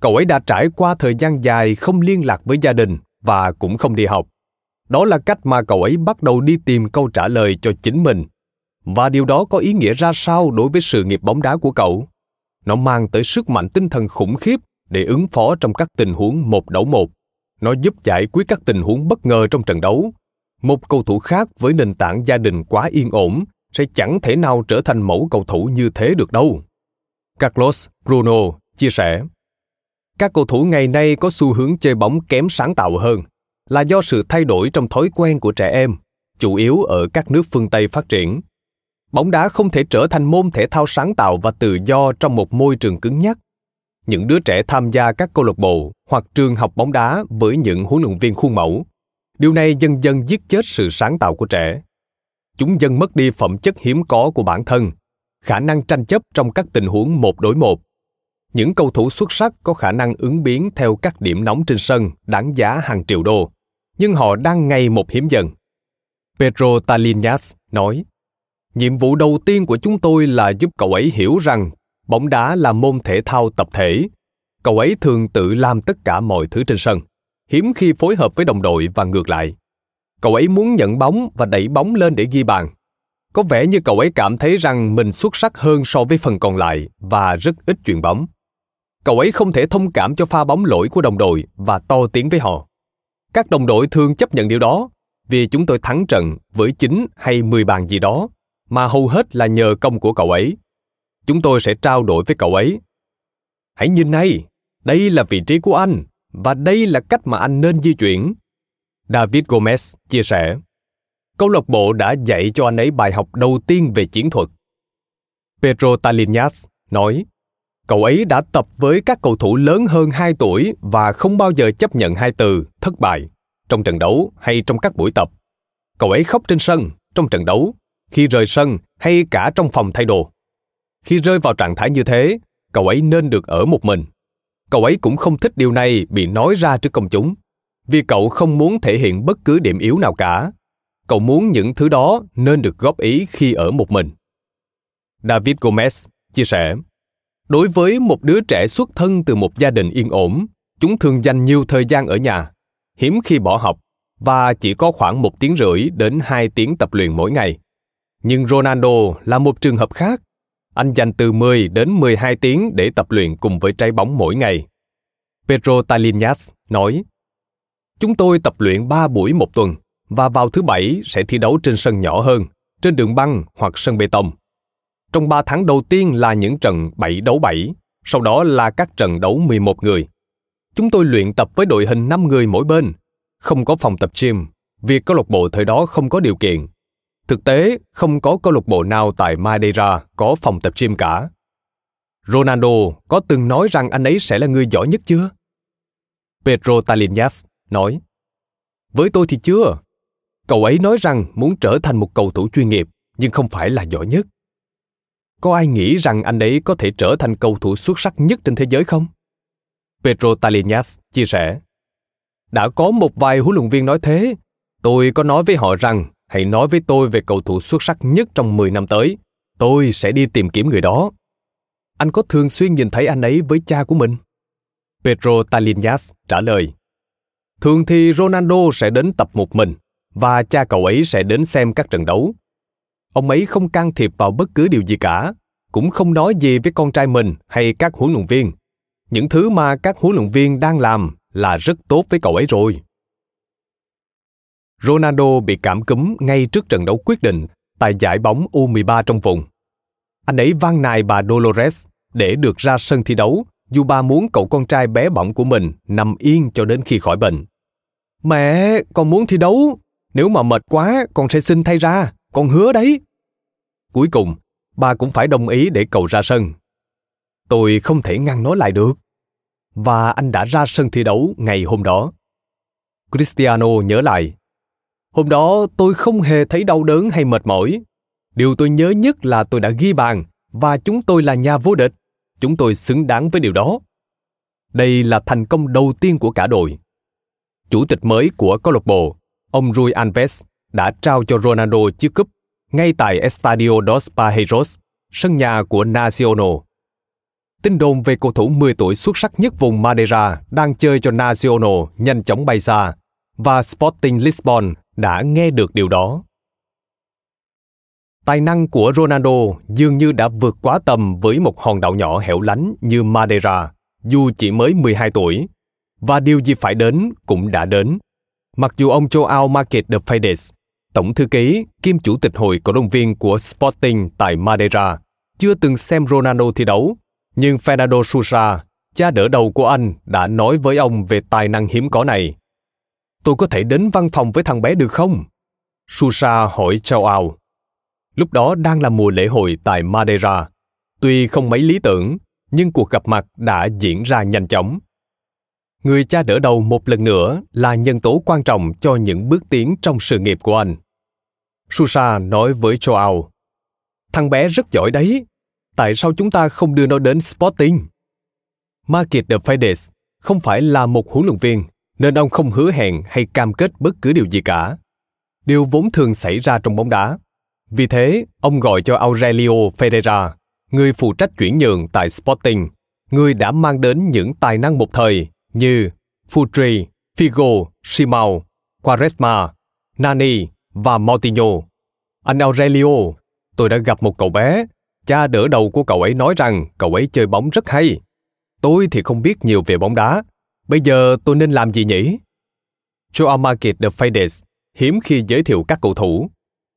Cậu ấy đã trải qua thời gian dài không liên lạc với gia đình và cũng không đi học. Đó là cách mà cậu ấy bắt đầu đi tìm câu trả lời cho chính mình. Và điều đó có ý nghĩa ra sao đối với sự nghiệp bóng đá của cậu? Nó mang tới sức mạnh tinh thần khủng khiếp để ứng phó trong các tình huống một đấu một. Nó giúp giải quyết các tình huống bất ngờ trong trận đấu. Một cầu thủ khác với nền tảng gia đình quá yên ổn sẽ chẳng thể nào trở thành mẫu cầu thủ như thế được đâu. Carlos Bruno chia sẻ, các cầu thủ ngày nay có xu hướng chơi bóng kém sáng tạo hơn là do sự thay đổi trong thói quen của trẻ em, chủ yếu ở các nước phương Tây phát triển bóng đá không thể trở thành môn thể thao sáng tạo và tự do trong một môi trường cứng nhắc. Những đứa trẻ tham gia các câu lạc bộ hoặc trường học bóng đá với những huấn luyện viên khuôn mẫu. Điều này dần dần giết chết sự sáng tạo của trẻ. Chúng dần mất đi phẩm chất hiếm có của bản thân. khả năng tranh chấp trong các tình huống một đối một. Những cầu thủ xuất sắc có khả năng ứng biến theo các điểm nóng trên sân đáng giá hàng triệu đô, nhưng họ đang ngày một hiếm dần. Pedro Talinas nói, Nhiệm vụ đầu tiên của chúng tôi là giúp cậu ấy hiểu rằng bóng đá là môn thể thao tập thể. Cậu ấy thường tự làm tất cả mọi thứ trên sân, hiếm khi phối hợp với đồng đội và ngược lại. Cậu ấy muốn nhận bóng và đẩy bóng lên để ghi bàn. Có vẻ như cậu ấy cảm thấy rằng mình xuất sắc hơn so với phần còn lại và rất ít chuyền bóng. Cậu ấy không thể thông cảm cho pha bóng lỗi của đồng đội và to tiếng với họ. Các đồng đội thường chấp nhận điều đó vì chúng tôi thắng trận với 9 hay 10 bàn gì đó mà hầu hết là nhờ công của cậu ấy. Chúng tôi sẽ trao đổi với cậu ấy. Hãy nhìn này, đây là vị trí của anh và đây là cách mà anh nên di chuyển. David Gomez chia sẻ. Câu lạc bộ đã dạy cho anh ấy bài học đầu tiên về chiến thuật. Pedro Talinas nói, cậu ấy đã tập với các cầu thủ lớn hơn 2 tuổi và không bao giờ chấp nhận hai từ thất bại trong trận đấu hay trong các buổi tập. Cậu ấy khóc trên sân, trong trận đấu khi rời sân hay cả trong phòng thay đồ. Khi rơi vào trạng thái như thế, cậu ấy nên được ở một mình. Cậu ấy cũng không thích điều này bị nói ra trước công chúng, vì cậu không muốn thể hiện bất cứ điểm yếu nào cả. Cậu muốn những thứ đó nên được góp ý khi ở một mình. David Gomez chia sẻ, Đối với một đứa trẻ xuất thân từ một gia đình yên ổn, chúng thường dành nhiều thời gian ở nhà, hiếm khi bỏ học và chỉ có khoảng một tiếng rưỡi đến hai tiếng tập luyện mỗi ngày. Nhưng Ronaldo là một trường hợp khác. Anh dành từ 10 đến 12 tiếng để tập luyện cùng với trái bóng mỗi ngày. Pedro Talinas nói, Chúng tôi tập luyện 3 buổi một tuần và vào thứ bảy sẽ thi đấu trên sân nhỏ hơn, trên đường băng hoặc sân bê tông. Trong 3 tháng đầu tiên là những trận 7 đấu 7, sau đó là các trận đấu 11 người. Chúng tôi luyện tập với đội hình 5 người mỗi bên, không có phòng tập gym, vì câu lạc bộ thời đó không có điều kiện Thực tế, không có câu lạc bộ nào tại Madeira có phòng tập gym cả. Ronaldo có từng nói rằng anh ấy sẽ là người giỏi nhất chưa? Pedro Talinas nói, Với tôi thì chưa. Cậu ấy nói rằng muốn trở thành một cầu thủ chuyên nghiệp, nhưng không phải là giỏi nhất. Có ai nghĩ rằng anh ấy có thể trở thành cầu thủ xuất sắc nhất trên thế giới không? Pedro Talinas chia sẻ, Đã có một vài huấn luyện viên nói thế. Tôi có nói với họ rằng hãy nói với tôi về cầu thủ xuất sắc nhất trong 10 năm tới. Tôi sẽ đi tìm kiếm người đó. Anh có thường xuyên nhìn thấy anh ấy với cha của mình? Pedro Talinas trả lời. Thường thì Ronaldo sẽ đến tập một mình và cha cậu ấy sẽ đến xem các trận đấu. Ông ấy không can thiệp vào bất cứ điều gì cả, cũng không nói gì với con trai mình hay các huấn luyện viên. Những thứ mà các huấn luyện viên đang làm là rất tốt với cậu ấy rồi. Ronaldo bị cảm cúm ngay trước trận đấu quyết định tại giải bóng U13 trong vùng. Anh ấy van nài bà Dolores để được ra sân thi đấu dù bà muốn cậu con trai bé bỏng của mình nằm yên cho đến khi khỏi bệnh. Mẹ, con muốn thi đấu. Nếu mà mệt quá, con sẽ xin thay ra. Con hứa đấy. Cuối cùng, bà cũng phải đồng ý để cậu ra sân. Tôi không thể ngăn nó lại được. Và anh đã ra sân thi đấu ngày hôm đó. Cristiano nhớ lại Hôm đó tôi không hề thấy đau đớn hay mệt mỏi. Điều tôi nhớ nhất là tôi đã ghi bàn và chúng tôi là nhà vô địch. Chúng tôi xứng đáng với điều đó. Đây là thành công đầu tiên của cả đội. Chủ tịch mới của câu lạc bộ, ông Rui Alves, đã trao cho Ronaldo chiếc cúp ngay tại Estadio dos Pajeros, sân nhà của Nacional. Tin đồn về cầu thủ 10 tuổi xuất sắc nhất vùng Madeira đang chơi cho Nacional nhanh chóng bay xa và Sporting Lisbon đã nghe được điều đó. Tài năng của Ronaldo dường như đã vượt quá tầm với một hòn đảo nhỏ hẻo lánh như Madeira, dù chỉ mới 12 tuổi. Và điều gì phải đến cũng đã đến. Mặc dù ông Joao Market de Fades, tổng thư ký kiêm chủ tịch hội cổ động viên của Sporting tại Madeira, chưa từng xem Ronaldo thi đấu, nhưng Fernando Sousa, cha đỡ đầu của anh, đã nói với ông về tài năng hiếm có này tôi có thể đến văn phòng với thằng bé được không? Susa hỏi Chao Ao. Lúc đó đang là mùa lễ hội tại Madeira. Tuy không mấy lý tưởng, nhưng cuộc gặp mặt đã diễn ra nhanh chóng. Người cha đỡ đầu một lần nữa là nhân tố quan trọng cho những bước tiến trong sự nghiệp của anh. Susa nói với Joao, thằng bé rất giỏi đấy, tại sao chúng ta không đưa nó đến Sporting? Market de Fides không phải là một huấn luyện viên, nên ông không hứa hẹn hay cam kết bất cứ điều gì cả. Điều vốn thường xảy ra trong bóng đá. Vì thế, ông gọi cho Aurelio Ferreira, người phụ trách chuyển nhượng tại Sporting, người đã mang đến những tài năng một thời như Futri, Figo, Simao, Quaresma, Nani và Moutinho. Anh Aurelio, tôi đã gặp một cậu bé. Cha đỡ đầu của cậu ấy nói rằng cậu ấy chơi bóng rất hay. Tôi thì không biết nhiều về bóng đá. Bây giờ tôi nên làm gì nhỉ? Joao Market de Fades hiếm khi giới thiệu các cầu thủ.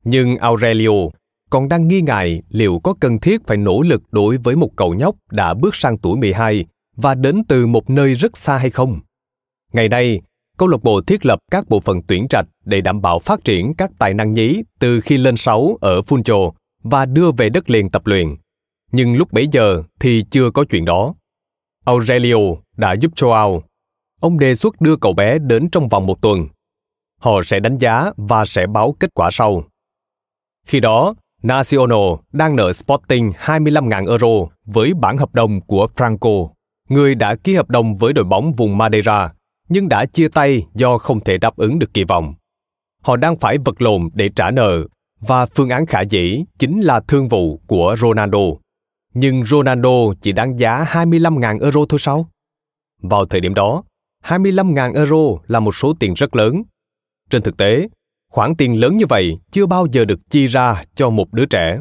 Nhưng Aurelio còn đang nghi ngại liệu có cần thiết phải nỗ lực đối với một cậu nhóc đã bước sang tuổi 12 và đến từ một nơi rất xa hay không. Ngày nay, câu lạc bộ thiết lập các bộ phận tuyển trạch để đảm bảo phát triển các tài năng nhí từ khi lên 6 ở Funcho và đưa về đất liền tập luyện. Nhưng lúc bấy giờ thì chưa có chuyện đó. Aurelio đã giúp Joao. Ông đề xuất đưa cậu bé đến trong vòng một tuần. Họ sẽ đánh giá và sẽ báo kết quả sau. Khi đó, Nacional đang nợ Sporting 25.000 euro với bản hợp đồng của Franco, người đã ký hợp đồng với đội bóng vùng Madeira, nhưng đã chia tay do không thể đáp ứng được kỳ vọng. Họ đang phải vật lộn để trả nợ, và phương án khả dĩ chính là thương vụ của Ronaldo. Nhưng Ronaldo chỉ đáng giá 25.000 euro thôi sao? Vào thời điểm đó, 25.000 euro là một số tiền rất lớn. Trên thực tế, khoản tiền lớn như vậy chưa bao giờ được chi ra cho một đứa trẻ.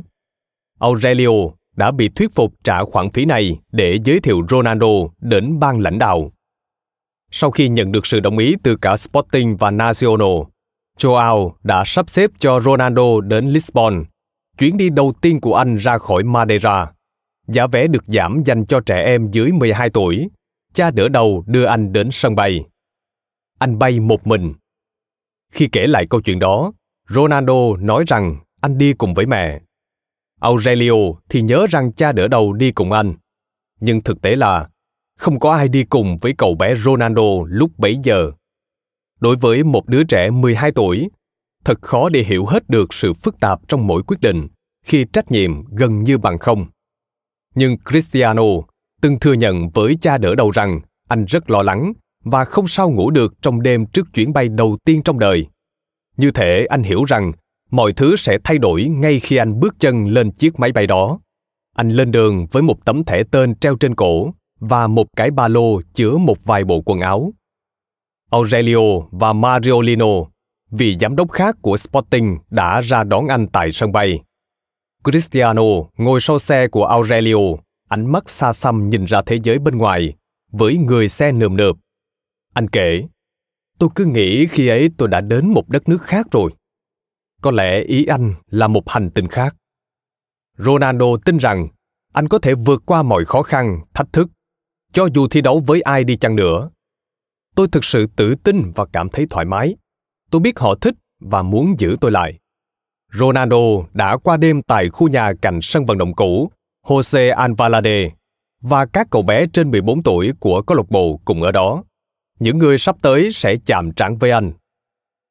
Aurelio đã bị thuyết phục trả khoản phí này để giới thiệu Ronaldo đến ban lãnh đạo. Sau khi nhận được sự đồng ý từ cả Sporting và Nacional, Joao đã sắp xếp cho Ronaldo đến Lisbon, chuyến đi đầu tiên của anh ra khỏi Madeira. Giá vé được giảm dành cho trẻ em dưới 12 tuổi. Cha đỡ đầu đưa anh đến sân bay. Anh bay một mình khi kể lại câu chuyện đó, Ronaldo nói rằng anh đi cùng với mẹ. Aurelio thì nhớ rằng cha đỡ đầu đi cùng anh. Nhưng thực tế là không có ai đi cùng với cậu bé Ronaldo lúc bấy giờ. Đối với một đứa trẻ 12 tuổi, thật khó để hiểu hết được sự phức tạp trong mỗi quyết định khi trách nhiệm gần như bằng không. Nhưng Cristiano từng thừa nhận với cha đỡ đầu rằng anh rất lo lắng và không sao ngủ được trong đêm trước chuyến bay đầu tiên trong đời. Như thể anh hiểu rằng mọi thứ sẽ thay đổi ngay khi anh bước chân lên chiếc máy bay đó. Anh lên đường với một tấm thẻ tên treo trên cổ và một cái ba lô chứa một vài bộ quần áo. Aurelio và Mariolino, vị giám đốc khác của Sporting đã ra đón anh tại sân bay. Cristiano ngồi sau xe của Aurelio, ánh mắt xa xăm nhìn ra thế giới bên ngoài, với người xe nườm nượp anh kể, tôi cứ nghĩ khi ấy tôi đã đến một đất nước khác rồi. Có lẽ ý anh là một hành tinh khác. Ronaldo tin rằng anh có thể vượt qua mọi khó khăn, thách thức, cho dù thi đấu với ai đi chăng nữa. Tôi thực sự tự tin và cảm thấy thoải mái. Tôi biết họ thích và muốn giữ tôi lại. Ronaldo đã qua đêm tại khu nhà cạnh sân vận động cũ Jose Alvalade và các cậu bé trên 14 tuổi của câu lạc bộ cùng ở đó những người sắp tới sẽ chạm trán với anh.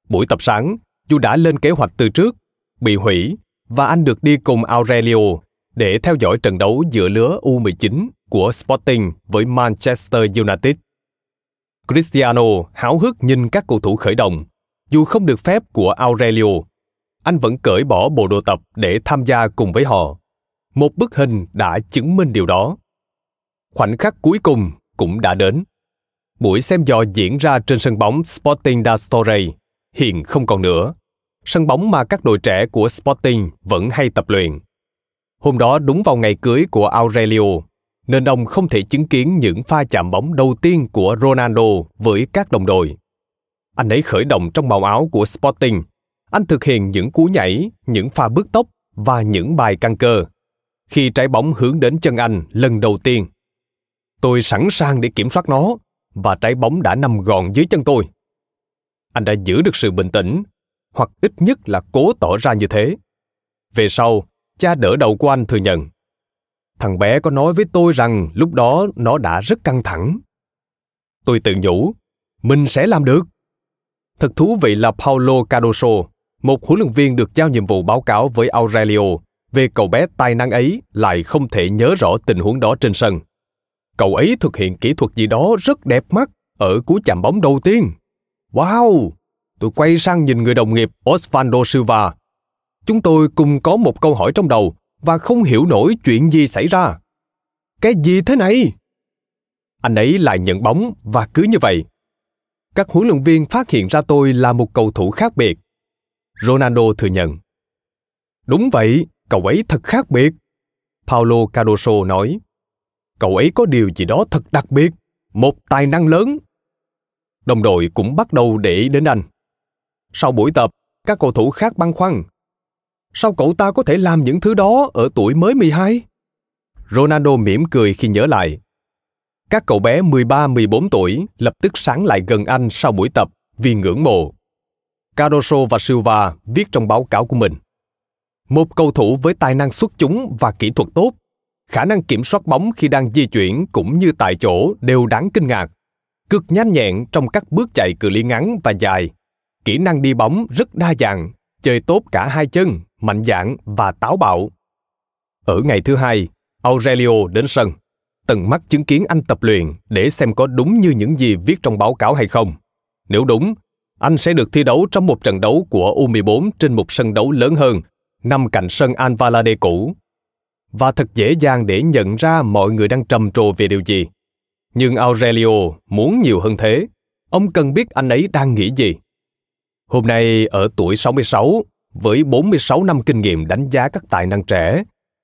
Buổi tập sáng, dù đã lên kế hoạch từ trước, bị hủy và anh được đi cùng Aurelio để theo dõi trận đấu giữa lứa U19 của Sporting với Manchester United. Cristiano háo hức nhìn các cầu thủ khởi động. Dù không được phép của Aurelio, anh vẫn cởi bỏ bộ đồ tập để tham gia cùng với họ. Một bức hình đã chứng minh điều đó. Khoảnh khắc cuối cùng cũng đã đến. Buổi xem dò diễn ra trên sân bóng Sporting da Torres hiện không còn nữa. Sân bóng mà các đội trẻ của Sporting vẫn hay tập luyện. Hôm đó đúng vào ngày cưới của Aurelio, nên ông không thể chứng kiến những pha chạm bóng đầu tiên của Ronaldo với các đồng đội. Anh ấy khởi động trong màu áo của Sporting. Anh thực hiện những cú nhảy, những pha bước tốc và những bài căng cơ. Khi trái bóng hướng đến chân anh lần đầu tiên, tôi sẵn sàng để kiểm soát nó, và trái bóng đã nằm gọn dưới chân tôi. Anh đã giữ được sự bình tĩnh, hoặc ít nhất là cố tỏ ra như thế. Về sau, cha đỡ đầu của anh thừa nhận. Thằng bé có nói với tôi rằng lúc đó nó đã rất căng thẳng. Tôi tự nhủ, mình sẽ làm được. Thật thú vị là Paulo Cardoso, một huấn luyện viên được giao nhiệm vụ báo cáo với Aurelio về cậu bé tài năng ấy lại không thể nhớ rõ tình huống đó trên sân. Cậu ấy thực hiện kỹ thuật gì đó rất đẹp mắt ở cú chạm bóng đầu tiên. Wow! Tôi quay sang nhìn người đồng nghiệp Osvaldo Silva. Chúng tôi cùng có một câu hỏi trong đầu và không hiểu nổi chuyện gì xảy ra. Cái gì thế này? Anh ấy lại nhận bóng và cứ như vậy. Các huấn luyện viên phát hiện ra tôi là một cầu thủ khác biệt. Ronaldo thừa nhận. Đúng vậy, cậu ấy thật khác biệt. Paulo Cardoso nói. Cậu ấy có điều gì đó thật đặc biệt, một tài năng lớn. Đồng đội cũng bắt đầu để ý đến anh. Sau buổi tập, các cầu thủ khác băn khoăn. Sao cậu ta có thể làm những thứ đó ở tuổi mới 12? Ronaldo mỉm cười khi nhớ lại. Các cậu bé 13-14 tuổi lập tức sáng lại gần anh sau buổi tập vì ngưỡng mộ. Cardoso và Silva viết trong báo cáo của mình. Một cầu thủ với tài năng xuất chúng và kỹ thuật tốt, khả năng kiểm soát bóng khi đang di chuyển cũng như tại chỗ đều đáng kinh ngạc. Cực nhanh nhẹn trong các bước chạy cự ly ngắn và dài. Kỹ năng đi bóng rất đa dạng, chơi tốt cả hai chân, mạnh dạn và táo bạo. Ở ngày thứ hai, Aurelio đến sân, tận mắt chứng kiến anh tập luyện để xem có đúng như những gì viết trong báo cáo hay không. Nếu đúng, anh sẽ được thi đấu trong một trận đấu của U14 trên một sân đấu lớn hơn, nằm cạnh sân Alvalade cũ. Và thật dễ dàng để nhận ra mọi người đang trầm trồ về điều gì. Nhưng Aurelio muốn nhiều hơn thế. Ông cần biết anh ấy đang nghĩ gì. Hôm nay ở tuổi 66, với 46 năm kinh nghiệm đánh giá các tài năng trẻ,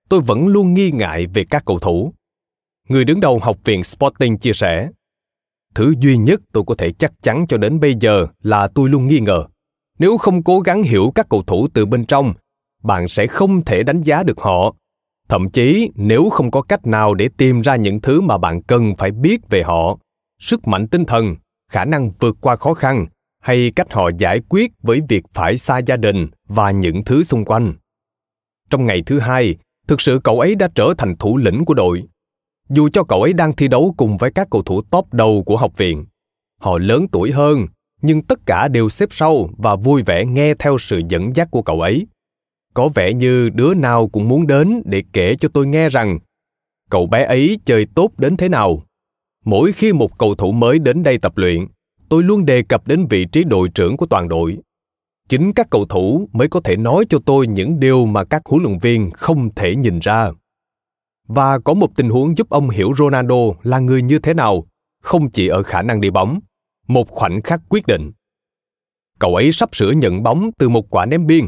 tôi vẫn luôn nghi ngại về các cầu thủ. Người đứng đầu học viện Sporting chia sẻ, Thứ duy nhất tôi có thể chắc chắn cho đến bây giờ là tôi luôn nghi ngờ. Nếu không cố gắng hiểu các cầu thủ từ bên trong, bạn sẽ không thể đánh giá được họ. Thậm chí nếu không có cách nào để tìm ra những thứ mà bạn cần phải biết về họ, sức mạnh tinh thần, khả năng vượt qua khó khăn hay cách họ giải quyết với việc phải xa gia đình và những thứ xung quanh. Trong ngày thứ hai, thực sự cậu ấy đã trở thành thủ lĩnh của đội dù cho cậu ấy đang thi đấu cùng với các cầu thủ top đầu của học viện. Họ lớn tuổi hơn, nhưng tất cả đều xếp sau và vui vẻ nghe theo sự dẫn dắt của cậu ấy. Có vẻ như đứa nào cũng muốn đến để kể cho tôi nghe rằng cậu bé ấy chơi tốt đến thế nào. Mỗi khi một cầu thủ mới đến đây tập luyện, tôi luôn đề cập đến vị trí đội trưởng của toàn đội. Chính các cầu thủ mới có thể nói cho tôi những điều mà các huấn luyện viên không thể nhìn ra và có một tình huống giúp ông hiểu Ronaldo là người như thế nào, không chỉ ở khả năng đi bóng, một khoảnh khắc quyết định. Cậu ấy sắp sửa nhận bóng từ một quả ném biên,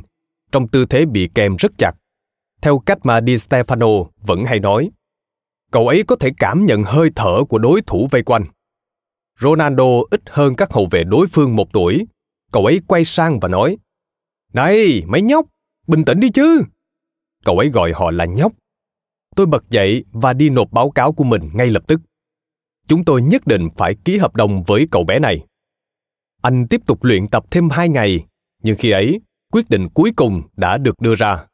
trong tư thế bị kèm rất chặt. Theo cách mà Di Stefano vẫn hay nói, cậu ấy có thể cảm nhận hơi thở của đối thủ vây quanh. Ronaldo ít hơn các hậu vệ đối phương một tuổi. Cậu ấy quay sang và nói, Này, mấy nhóc, bình tĩnh đi chứ. Cậu ấy gọi họ là nhóc tôi bật dậy và đi nộp báo cáo của mình ngay lập tức. Chúng tôi nhất định phải ký hợp đồng với cậu bé này. Anh tiếp tục luyện tập thêm hai ngày, nhưng khi ấy, quyết định cuối cùng đã được đưa ra.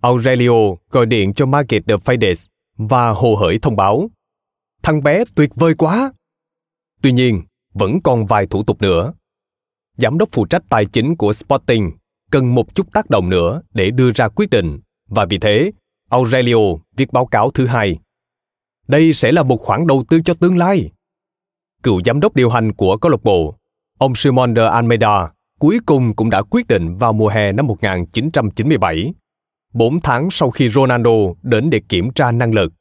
Aurelio gọi điện cho Market de Fides và hồ hởi thông báo. Thằng bé tuyệt vời quá! Tuy nhiên, vẫn còn vài thủ tục nữa. Giám đốc phụ trách tài chính của Sporting cần một chút tác động nữa để đưa ra quyết định và vì thế Aurelio viết báo cáo thứ hai. Đây sẽ là một khoản đầu tư cho tương lai. Cựu giám đốc điều hành của câu lạc bộ, ông Simon de Almeida cuối cùng cũng đã quyết định vào mùa hè năm 1997, 4 tháng sau khi Ronaldo đến để kiểm tra năng lực.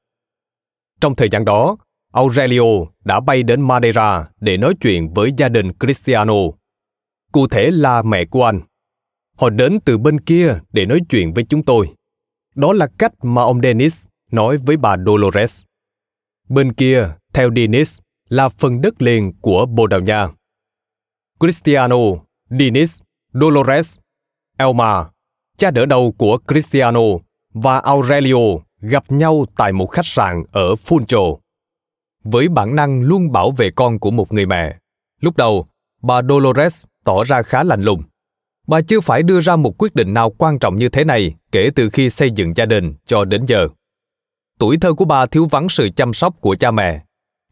Trong thời gian đó, Aurelio đã bay đến Madeira để nói chuyện với gia đình Cristiano, cụ thể là mẹ của anh. Họ đến từ bên kia để nói chuyện với chúng tôi. Đó là cách mà ông Dennis nói với bà Dolores. Bên kia, theo Dennis, là phần đất liền của Bồ Đào Nha. Cristiano, Dinis, Dolores, Elma, cha đỡ đầu của Cristiano và Aurelio gặp nhau tại một khách sạn ở Funcho. Với bản năng luôn bảo vệ con của một người mẹ, lúc đầu, bà Dolores tỏ ra khá lạnh lùng. Bà chưa phải đưa ra một quyết định nào quan trọng như thế này kể từ khi xây dựng gia đình cho đến giờ. Tuổi thơ của bà thiếu vắng sự chăm sóc của cha mẹ.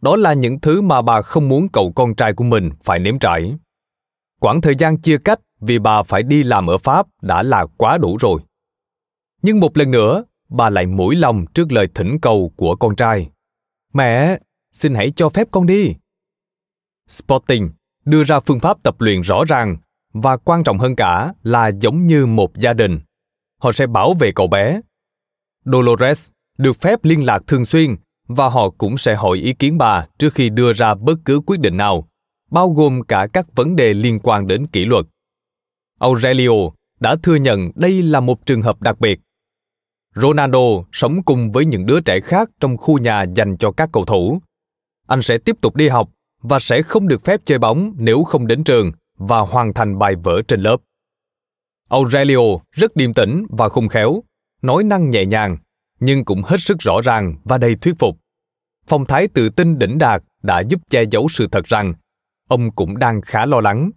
Đó là những thứ mà bà không muốn cậu con trai của mình phải nếm trải. Quãng thời gian chia cách vì bà phải đi làm ở Pháp đã là quá đủ rồi. Nhưng một lần nữa, bà lại mũi lòng trước lời thỉnh cầu của con trai. Mẹ, xin hãy cho phép con đi. Sporting đưa ra phương pháp tập luyện rõ ràng và quan trọng hơn cả là giống như một gia đình. Họ sẽ bảo vệ cậu bé. Dolores được phép liên lạc thường xuyên và họ cũng sẽ hỏi ý kiến bà trước khi đưa ra bất cứ quyết định nào, bao gồm cả các vấn đề liên quan đến kỷ luật. Aurelio đã thừa nhận đây là một trường hợp đặc biệt. Ronaldo sống cùng với những đứa trẻ khác trong khu nhà dành cho các cầu thủ. Anh sẽ tiếp tục đi học và sẽ không được phép chơi bóng nếu không đến trường và hoàn thành bài vở trên lớp. Aurelio rất điềm tĩnh và khôn khéo, nói năng nhẹ nhàng, nhưng cũng hết sức rõ ràng và đầy thuyết phục. Phong thái tự tin đỉnh đạt đã giúp che giấu sự thật rằng ông cũng đang khá lo lắng.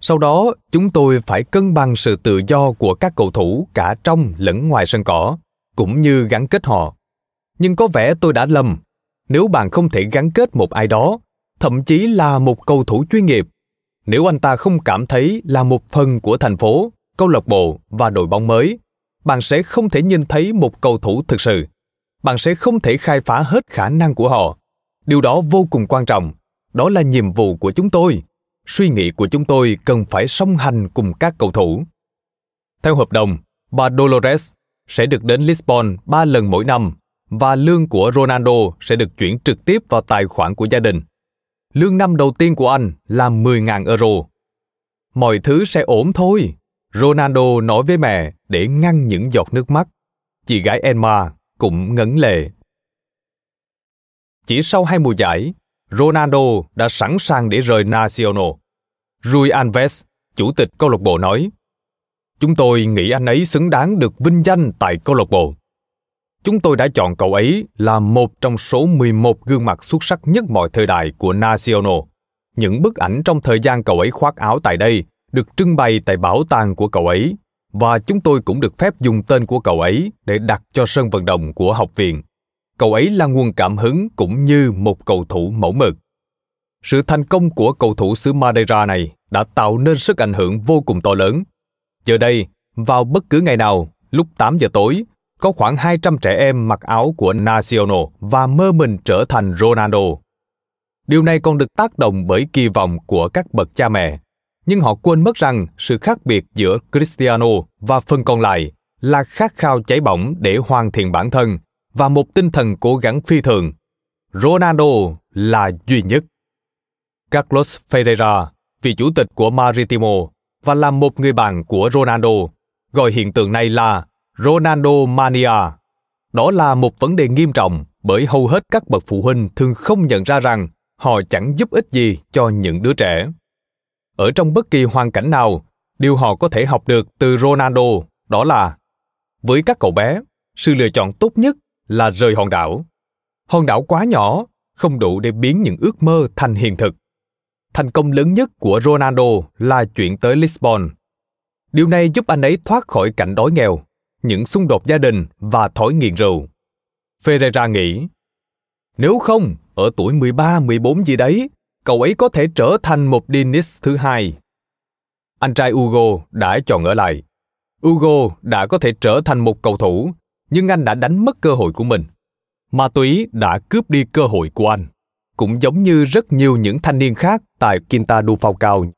Sau đó, chúng tôi phải cân bằng sự tự do của các cầu thủ cả trong lẫn ngoài sân cỏ, cũng như gắn kết họ. Nhưng có vẻ tôi đã lầm. Nếu bạn không thể gắn kết một ai đó, thậm chí là một cầu thủ chuyên nghiệp, nếu anh ta không cảm thấy là một phần của thành phố, câu lạc bộ và đội bóng mới, bạn sẽ không thể nhìn thấy một cầu thủ thực sự. Bạn sẽ không thể khai phá hết khả năng của họ. Điều đó vô cùng quan trọng. Đó là nhiệm vụ của chúng tôi. Suy nghĩ của chúng tôi cần phải song hành cùng các cầu thủ. Theo hợp đồng, bà Dolores sẽ được đến Lisbon 3 lần mỗi năm và lương của Ronaldo sẽ được chuyển trực tiếp vào tài khoản của gia đình. Lương năm đầu tiên của anh là 10.000 euro. Mọi thứ sẽ ổn thôi, Ronaldo nói với mẹ để ngăn những giọt nước mắt. Chị gái Emma cũng ngấn lệ. Chỉ sau hai mùa giải, Ronaldo đã sẵn sàng để rời Nacional. Rui Alves, chủ tịch câu lạc bộ nói, Chúng tôi nghĩ anh ấy xứng đáng được vinh danh tại câu lạc bộ. Chúng tôi đã chọn cậu ấy là một trong số 11 gương mặt xuất sắc nhất mọi thời đại của Nacional. Những bức ảnh trong thời gian cậu ấy khoác áo tại đây được trưng bày tại bảo tàng của cậu ấy và chúng tôi cũng được phép dùng tên của cậu ấy để đặt cho sân vận động của học viện. Cậu ấy là nguồn cảm hứng cũng như một cầu thủ mẫu mực. Sự thành công của cầu thủ xứ Madeira này đã tạo nên sức ảnh hưởng vô cùng to lớn. Giờ đây, vào bất cứ ngày nào, lúc 8 giờ tối, có khoảng 200 trẻ em mặc áo của Nacional và mơ mình trở thành Ronaldo. Điều này còn được tác động bởi kỳ vọng của các bậc cha mẹ nhưng họ quên mất rằng sự khác biệt giữa Cristiano và phần còn lại là khát khao cháy bỏng để hoàn thiện bản thân và một tinh thần cố gắng phi thường. Ronaldo là duy nhất. Carlos Ferreira, vị chủ tịch của Maritimo và là một người bạn của Ronaldo, gọi hiện tượng này là Ronaldo Mania. Đó là một vấn đề nghiêm trọng bởi hầu hết các bậc phụ huynh thường không nhận ra rằng họ chẳng giúp ích gì cho những đứa trẻ ở trong bất kỳ hoàn cảnh nào điều họ có thể học được từ ronaldo đó là với các cậu bé sự lựa chọn tốt nhất là rời hòn đảo hòn đảo quá nhỏ không đủ để biến những ước mơ thành hiện thực thành công lớn nhất của ronaldo là chuyển tới lisbon điều này giúp anh ấy thoát khỏi cảnh đói nghèo những xung đột gia đình và thói nghiện rượu ferreira nghĩ nếu không ở tuổi 13, 14 gì đấy, cậu ấy có thể trở thành một Dennis thứ hai. Anh trai Hugo đã chọn ở lại. Hugo đã có thể trở thành một cầu thủ, nhưng anh đã đánh mất cơ hội của mình. Ma túy đã cướp đi cơ hội của anh, cũng giống như rất nhiều những thanh niên khác tại Quinta do Falcao.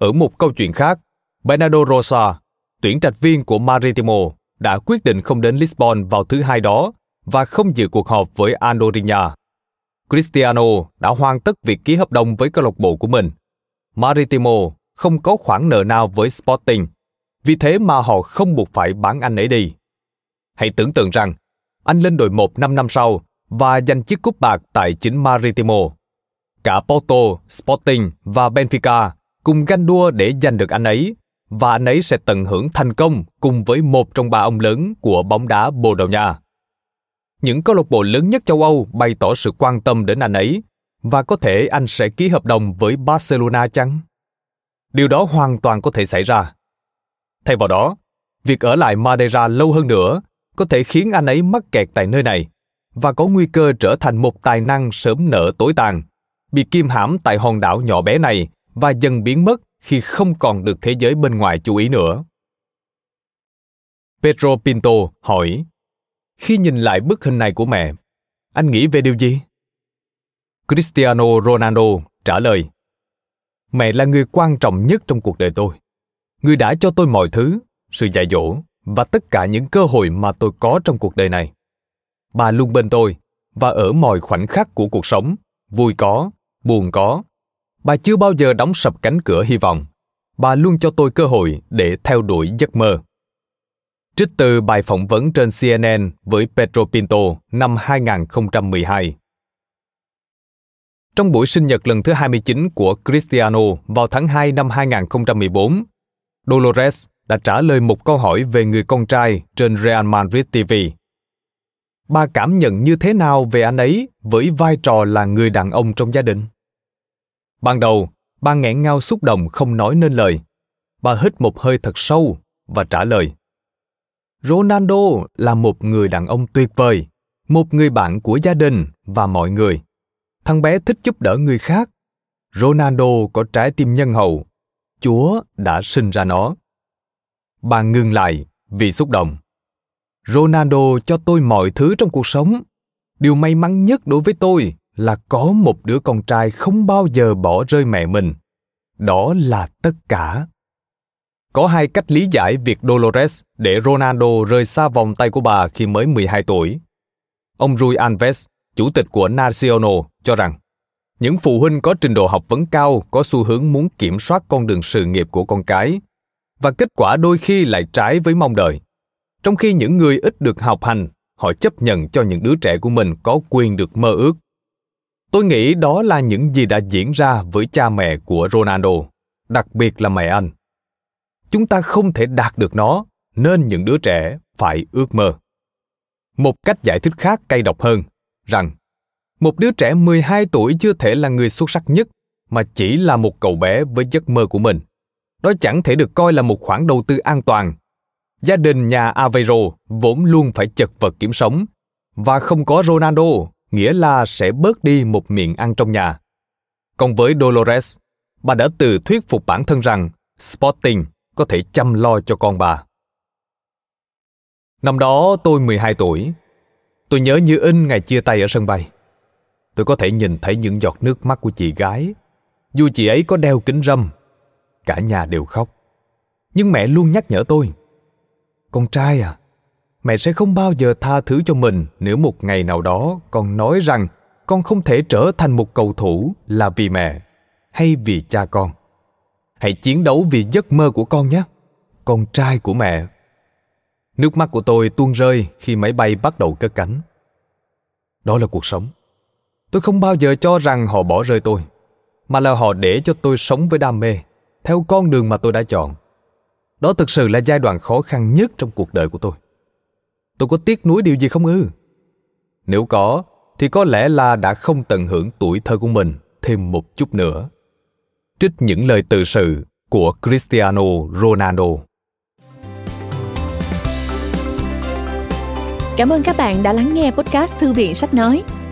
Ở một câu chuyện khác, Bernardo Rosa, tuyển trạch viên của Maritimo, đã quyết định không đến Lisbon vào thứ hai đó và không dự cuộc họp với Andorinha Cristiano đã hoàn tất việc ký hợp đồng với câu lạc bộ của mình. Maritimo không có khoản nợ nào với Sporting, vì thế mà họ không buộc phải bán anh ấy đi. Hãy tưởng tượng rằng, anh lên đội 1 5 năm sau và giành chiếc cúp bạc tại chính Maritimo. Cả Porto, Sporting và Benfica cùng ganh đua để giành được anh ấy, và anh ấy sẽ tận hưởng thành công cùng với một trong ba ông lớn của bóng đá Bồ Đào Nha những câu lạc bộ lớn nhất châu Âu bày tỏ sự quan tâm đến anh ấy và có thể anh sẽ ký hợp đồng với Barcelona chăng? Điều đó hoàn toàn có thể xảy ra. Thay vào đó, việc ở lại Madeira lâu hơn nữa có thể khiến anh ấy mắc kẹt tại nơi này và có nguy cơ trở thành một tài năng sớm nở tối tàn, bị kim hãm tại hòn đảo nhỏ bé này và dần biến mất khi không còn được thế giới bên ngoài chú ý nữa. Pedro Pinto hỏi, khi nhìn lại bức hình này của mẹ, anh nghĩ về điều gì? Cristiano Ronaldo trả lời, mẹ là người quan trọng nhất trong cuộc đời tôi. Người đã cho tôi mọi thứ, sự dạy dỗ và tất cả những cơ hội mà tôi có trong cuộc đời này. Bà luôn bên tôi và ở mọi khoảnh khắc của cuộc sống, vui có, buồn có. Bà chưa bao giờ đóng sập cánh cửa hy vọng. Bà luôn cho tôi cơ hội để theo đuổi giấc mơ. Trích từ bài phỏng vấn trên CNN với Pedro Pinto năm 2012. Trong buổi sinh nhật lần thứ 29 của Cristiano vào tháng 2 năm 2014, Dolores đã trả lời một câu hỏi về người con trai trên Real Madrid TV. Bà cảm nhận như thế nào về anh ấy với vai trò là người đàn ông trong gia đình? Ban đầu, bà nghẹn ngào xúc động không nói nên lời. Bà hít một hơi thật sâu và trả lời. Ronaldo là một người đàn ông tuyệt vời, một người bạn của gia đình và mọi người. Thằng bé thích giúp đỡ người khác. Ronaldo có trái tim nhân hậu. Chúa đã sinh ra nó. Bà ngừng lại vì xúc động. Ronaldo cho tôi mọi thứ trong cuộc sống. Điều may mắn nhất đối với tôi là có một đứa con trai không bao giờ bỏ rơi mẹ mình. Đó là tất cả. Có hai cách lý giải việc Dolores để Ronaldo rời xa vòng tay của bà khi mới 12 tuổi. Ông Rui Alves, chủ tịch của Nacional, cho rằng những phụ huynh có trình độ học vấn cao, có xu hướng muốn kiểm soát con đường sự nghiệp của con cái, và kết quả đôi khi lại trái với mong đợi. Trong khi những người ít được học hành, họ chấp nhận cho những đứa trẻ của mình có quyền được mơ ước. Tôi nghĩ đó là những gì đã diễn ra với cha mẹ của ronaldo, đặc biệt là mẹ anh. Chúng ta không thể đạt được nó, nên những đứa trẻ phải ước mơ. Một cách giải thích khác cay độc hơn rằng một đứa trẻ 12 tuổi chưa thể là người xuất sắc nhất mà chỉ là một cậu bé với giấc mơ của mình. Đó chẳng thể được coi là một khoản đầu tư an toàn. Gia đình nhà Aveiro vốn luôn phải chật vật kiếm sống và không có Ronaldo nghĩa là sẽ bớt đi một miệng ăn trong nhà. Còn với Dolores, bà đã tự thuyết phục bản thân rằng Sporting có thể chăm lo cho con bà. Năm đó tôi 12 tuổi. Tôi nhớ như in ngày chia tay ở sân bay tôi có thể nhìn thấy những giọt nước mắt của chị gái. Dù chị ấy có đeo kính râm, cả nhà đều khóc. Nhưng mẹ luôn nhắc nhở tôi, con trai à mẹ sẽ không bao giờ tha thứ cho mình nếu một ngày nào đó con nói rằng con không thể trở thành một cầu thủ là vì mẹ hay vì cha con. Hãy chiến đấu vì giấc mơ của con nhé, con trai của mẹ. Nước mắt của tôi tuôn rơi khi máy bay bắt đầu cất cánh. Đó là cuộc sống tôi không bao giờ cho rằng họ bỏ rơi tôi, mà là họ để cho tôi sống với đam mê, theo con đường mà tôi đã chọn. Đó thực sự là giai đoạn khó khăn nhất trong cuộc đời của tôi. Tôi có tiếc nuối điều gì không ư? Nếu có, thì có lẽ là đã không tận hưởng tuổi thơ của mình thêm một chút nữa. Trích những lời tự sự của cristiano ronaldo. Cảm ơn các bạn đã lắng nghe podcast thư viện sách nói.